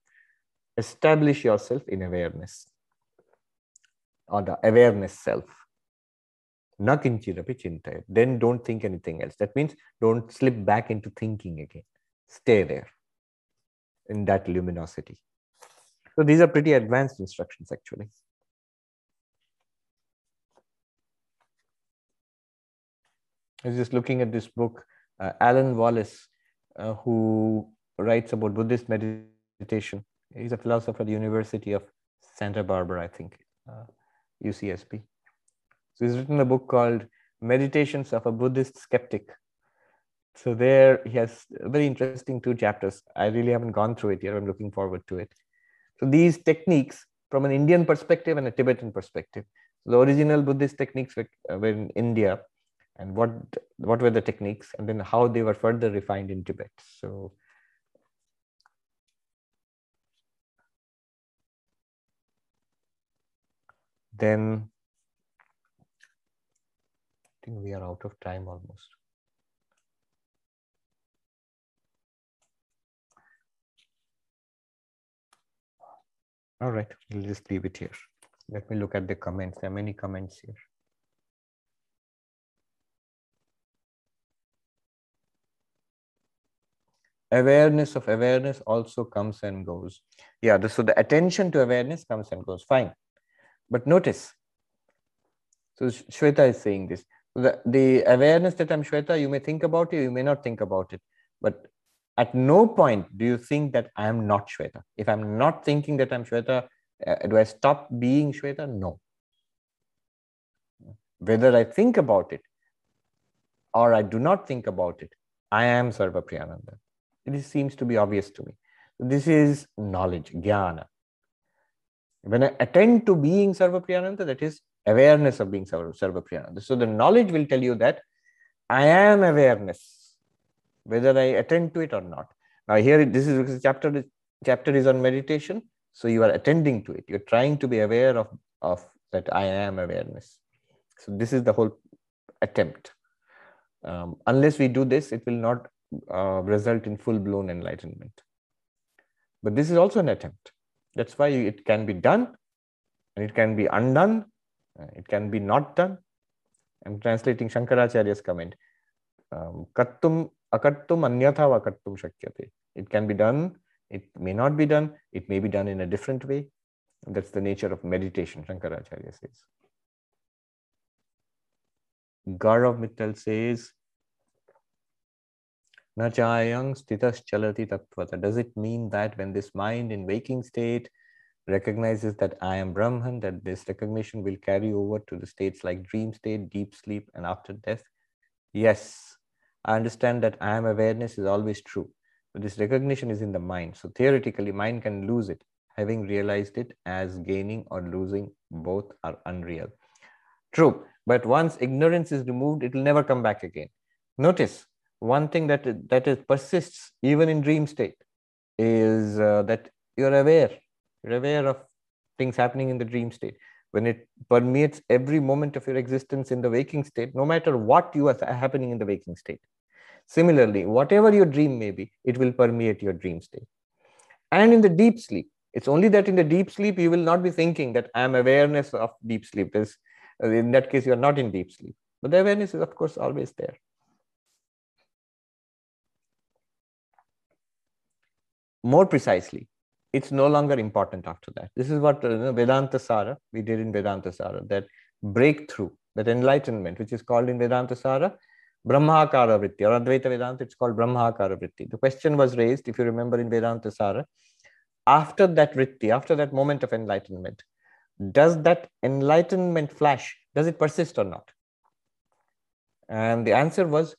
establish yourself in awareness or the awareness self nakinchirapi chintayat then don't think anything else that means don't slip back into thinking again stay there in that luminosity. So these are pretty advanced instructions actually. I was just looking at this book, uh, Alan Wallace, uh, who writes about Buddhist meditation. He's a philosopher at the University of Santa Barbara, I think, uh, UCSB. So he's written a book called Meditations of a Buddhist Skeptic So there he has very interesting two chapters. I really haven't gone through it yet. I'm looking forward to it. So these techniques from an Indian perspective and a Tibetan perspective. The original Buddhist techniques were, uh, were in India and what, what were the techniques and then how they were further refined in Tibet. So then I think we are out of time almost. All right, we'll just leave it here. Let me look at the comments. There are many comments here. Awareness of awareness also comes and goes. Yeah, so the attention to awareness comes and goes. Fine. But notice, so Shweta is saying this. The, the awareness that I'm Shweta, you may think about it, you may not think about it. But at no point do you think that I am not Shweta. If I'm not thinking that I'm Shweta, uh, do I stop being Shweta? No. Whether I think about it or I do not think about it, I am Sarva Priyananda. It seems to be obvious to me. This is knowledge, jnana. When I attend to being Sarva Priyananda, that is awareness of being Sarva, Sarva So the knowledge will tell you that I am awareness whether I attend to it or not. Now here, this is because chapter, chapter is on meditation. So you are attending to it. You're trying to be aware of, of that I am awareness. So this is the whole attempt. Um, unless we do this, it will not uh, result in full-blown enlightenment. But this is also an attempt. That's why it can be done and it can be undone. Uh, it can be not done. I'm translating Shankaracharya's comment. Um, Kartum akartum anyatha vakartum shakyate. It can be done, it may not be done, it may be done in a different way. That's the nature of meditation, Shankaracharya says. Gaurav Mittal says, Tattvata. Does it mean that when this mind in waking state recognizes that I am Brahman, that this recognition will carry over to the states like dream state, deep sleep, and after death? Yes, I understand that I am awareness is always true. But this recognition is in the mind. So theoretically, mind can lose it, having realized it as gaining or losing both are unreal. True. But once ignorance is removed, it will never come back again. Notice one thing that, that is, persists even in dream state is uh, that you're aware. You're aware of things happening in the dream state when it permeates every moment of your existence in the waking state, no matter what you are happening in the waking state. Similarly, whatever your dream may be, it will permeate your dream state. And in the deep sleep, it's only that in the deep sleep, you will not be thinking that I am awareness of deep sleep. Is in that case, you are not in deep sleep. But the awareness is, of course, always there. More precisely, it's no longer important after that. This is what uh, Vedanta Sara, we did in Vedanta Sara, that breakthrough, that enlightenment, which is called in Vedanta Sara, Brahmakara Vritti or Advaita Vedanta, it's called Brahmakara Vritti. The question was raised, if you remember in Vedanta Sara, after that Vritti, after that moment of enlightenment, does that enlightenment flash, does it persist or not? And the answer was,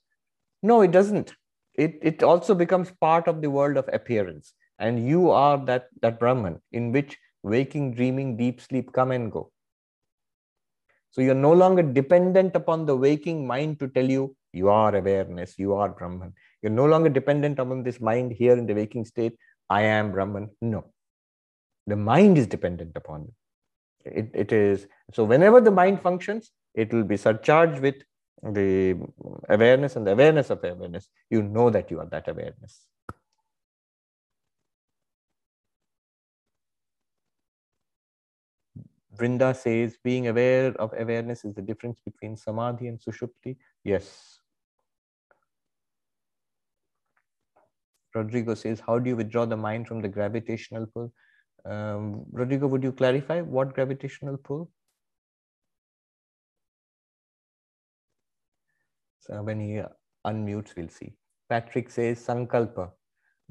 no, it doesn't. It, it also becomes part of the world of appearance. And you are that, that Brahman in which waking, dreaming, deep sleep come and go. So you're no longer dependent upon the waking mind to tell you you are awareness, you are Brahman. You're no longer dependent upon this mind here in the waking state, I am Brahman. No. The mind is dependent upon it. It, it is so whenever the mind functions, it will be surcharged with the awareness and the awareness of awareness. You know that you are that awareness. Vrinda says being aware of awareness is the difference between samadhi and sushupti. Yes. Rodrigo says, how do you withdraw the mind from the gravitational pull? Um, Rodrigo, would you clarify what gravitational pull? So when he uh, unmutes, we'll see. Patrick says, sankalpa,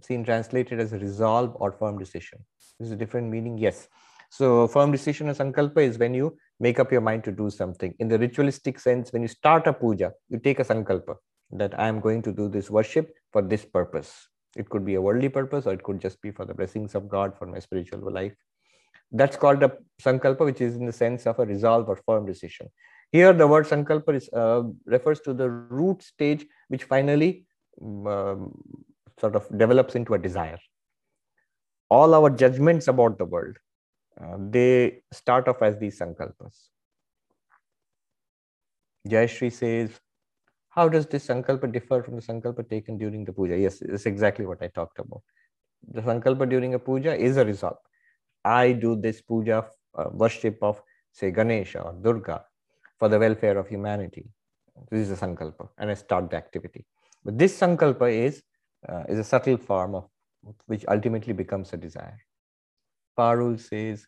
seen translated as resolve or firm decision. This is a different meaning. Yes. So firm decision and sankalpa is when you make up your mind to do something. In the ritualistic sense, when you start a puja, you take a sankalpa. that I am going to do this worship for this purpose. It could be a worldly purpose or it could just be for the blessings of God for my spiritual life. That's called a sankalpa, which is in the sense of a resolve or firm decision. Here, the word sankalpa is, uh, refers to the root stage, which finally um, sort of develops into a desire. All our judgments about the world, uh, they start off as these sankalpas. Jayashri says, how does this sankalpa differ from the sankalpa taken during the puja? Yes, it's exactly what I talked about. The sankalpa during a puja is a result. I do this puja uh, worship of, say, Ganesha or Durga for the welfare of humanity. This is a sankalpa, and I start the activity. But this sankalpa is, uh, is a subtle form of which ultimately becomes a desire. Parul says,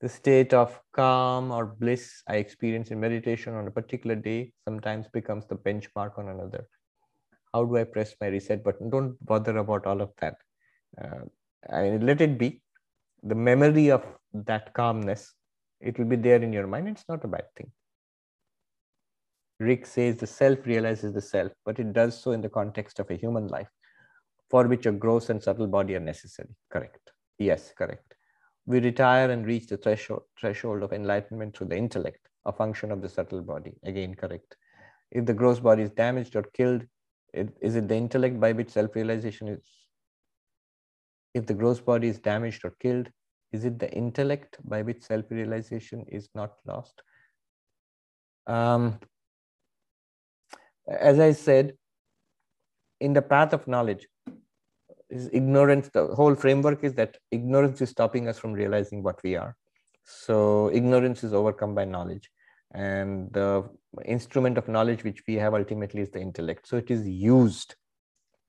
the state of calm or bliss I experience in meditation on a particular day sometimes becomes the benchmark on another. How do I press my reset button? Don't bother about all of that. Uh, I mean, let it be. The memory of that calmness, it will be there in your mind. It's not a bad thing. Rick says the self realizes the self, but it does so in the context of a human life for which a gross and subtle body are necessary. Correct. Yes, correct we retire and reach the threshold, threshold of enlightenment through the intellect, a function of the subtle body. Again, correct. If the gross body is damaged or killed, it, is it the intellect by which self realization is? If the gross body is damaged or killed, is it the intellect by which self realization is not lost? Um, as I said, in the path of knowledge, is ignorance the whole framework is that ignorance is stopping us from realizing what we are. So ignorance is overcome by knowledge and the instrument of knowledge which we have ultimately is the intellect. So it is used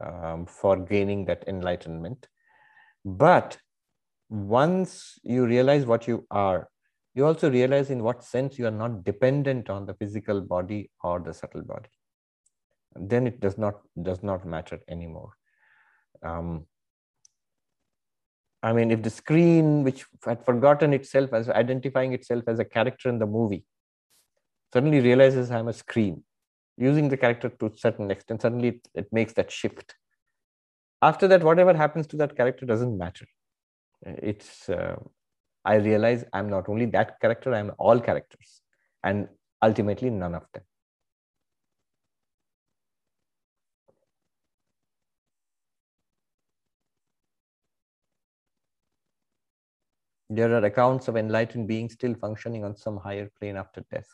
um, for gaining that enlightenment. But once you realize what you are you also realize in what sense you are not dependent on the physical body or the subtle body then it does not does not matter anymore um, I mean, if the screen, which had forgotten itself as identifying itself as a character in the movie, suddenly realizes I'm a screen, using the character to a certain extent, suddenly it, it makes that shift. After that, whatever happens to that character doesn't matter. It's, uh, I realize I'm not only that character, I'm all characters, and ultimately none of them. There are accounts of enlightened beings still functioning on some higher plane after death.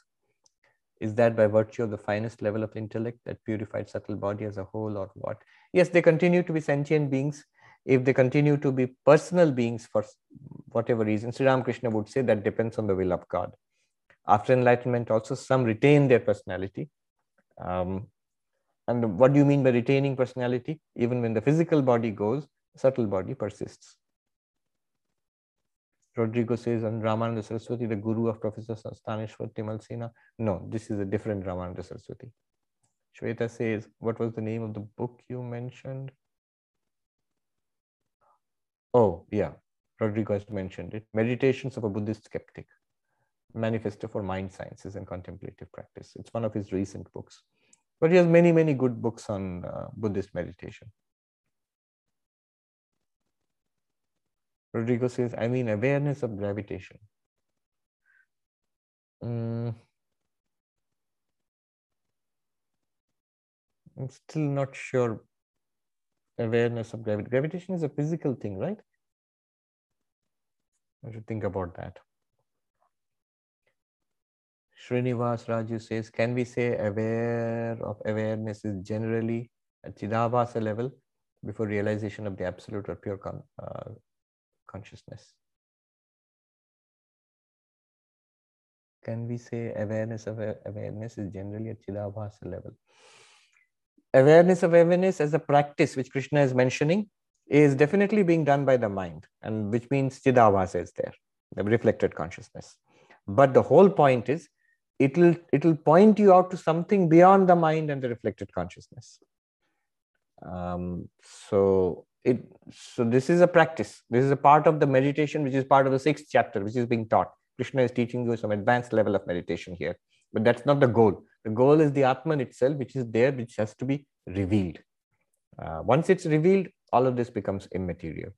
Is that by virtue of the finest level of intellect, that purified subtle body as a whole, or what? Yes, they continue to be sentient beings. If they continue to be personal beings for whatever reason, Sri Ramakrishna would say that depends on the will of God. After enlightenment, also some retain their personality. Um, and what do you mean by retaining personality? Even when the physical body goes, subtle body persists. Rodrigo says, and Ramananda Saraswati, the guru of Professor Sthaneshwar Timal No, this is a different Ramananda Saraswati. Shweta says, what was the name of the book you mentioned? Oh, yeah, Rodrigo has mentioned it. Meditations of a Buddhist Skeptic, Manifesto for Mind Sciences and Contemplative Practice. It's one of his recent books. But he has many, many good books on uh, Buddhist meditation. Rodrigo says, I mean awareness of gravitation. Mm. I'm still not sure awareness of gravity. Gravitation is a physical thing, right? I should think about that. Srinivas Raju says, can we say aware of awareness is generally at Chidabhasa level before realization of the absolute or pure uh, consciousness. Can we say awareness of awareness is generally at Chidabhasa level? Awareness of awareness as a practice, which Krishna is mentioning, is definitely being done by the mind, and which means Chidabhasa is there, the reflected consciousness. But the whole point is it will it will point you out to something beyond the mind and the reflected consciousness. Um, so it so this is a practice this is a part of the meditation which is part of the sixth chapter which is being taught krishna is teaching you some advanced level of meditation here but that's not the goal The goal is the Atman itself, which is there, which has to be revealed. Uh, once it's revealed, all of this becomes immaterial.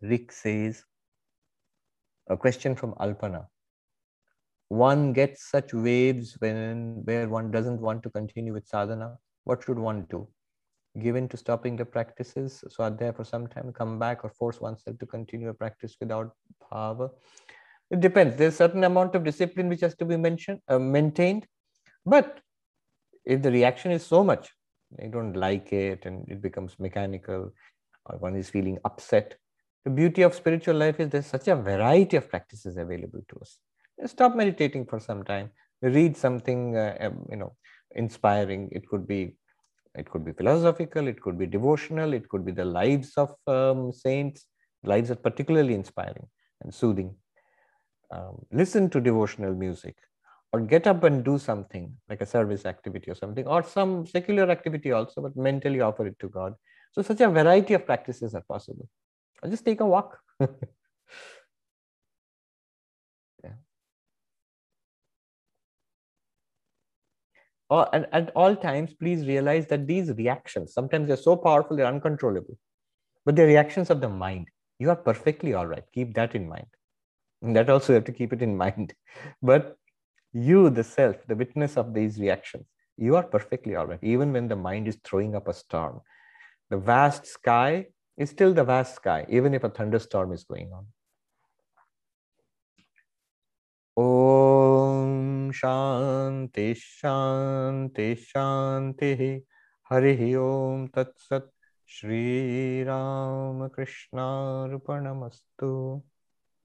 Rick says, a question from Alpana. One gets such waves when where one doesn't want to continue with sadhana. What should one do? Give in to stopping the practices, so are there for some time, come back or force oneself to continue a practice without power. It depends. There's a certain amount of discipline which has to be mentioned, uh, maintained. But if the reaction is so much, they don't like it and it becomes mechanical, or one is feeling upset, the beauty of spiritual life is there's such a variety of practices available to us. Stop meditating for some time. Read something, uh, um, you know, inspiring. It could be, it could be philosophical. It could be devotional. It could be the lives of um, saints. Lives that are particularly inspiring and soothing. Um, listen to devotional music, or get up and do something like a service activity or something, or some secular activity also, but mentally offer it to God. So such a variety of practices are possible. Or just take a walk. <laughs> yeah. And at all times, please realize that these reactions, sometimes they're so powerful, they're uncontrollable, but they're reactions of the mind. You are perfectly all right. Keep that in mind. And that also you have to keep it in <laughs> mind. But you, the self, the witness of these reactions, you are perfectly all right, even when the mind is throwing up a storm. The vast sky is still the vast sky, even if a thunderstorm is going on. Om शांति शांति शांति हरि ओम तत्सत। कृष्णार्पणमस्तु।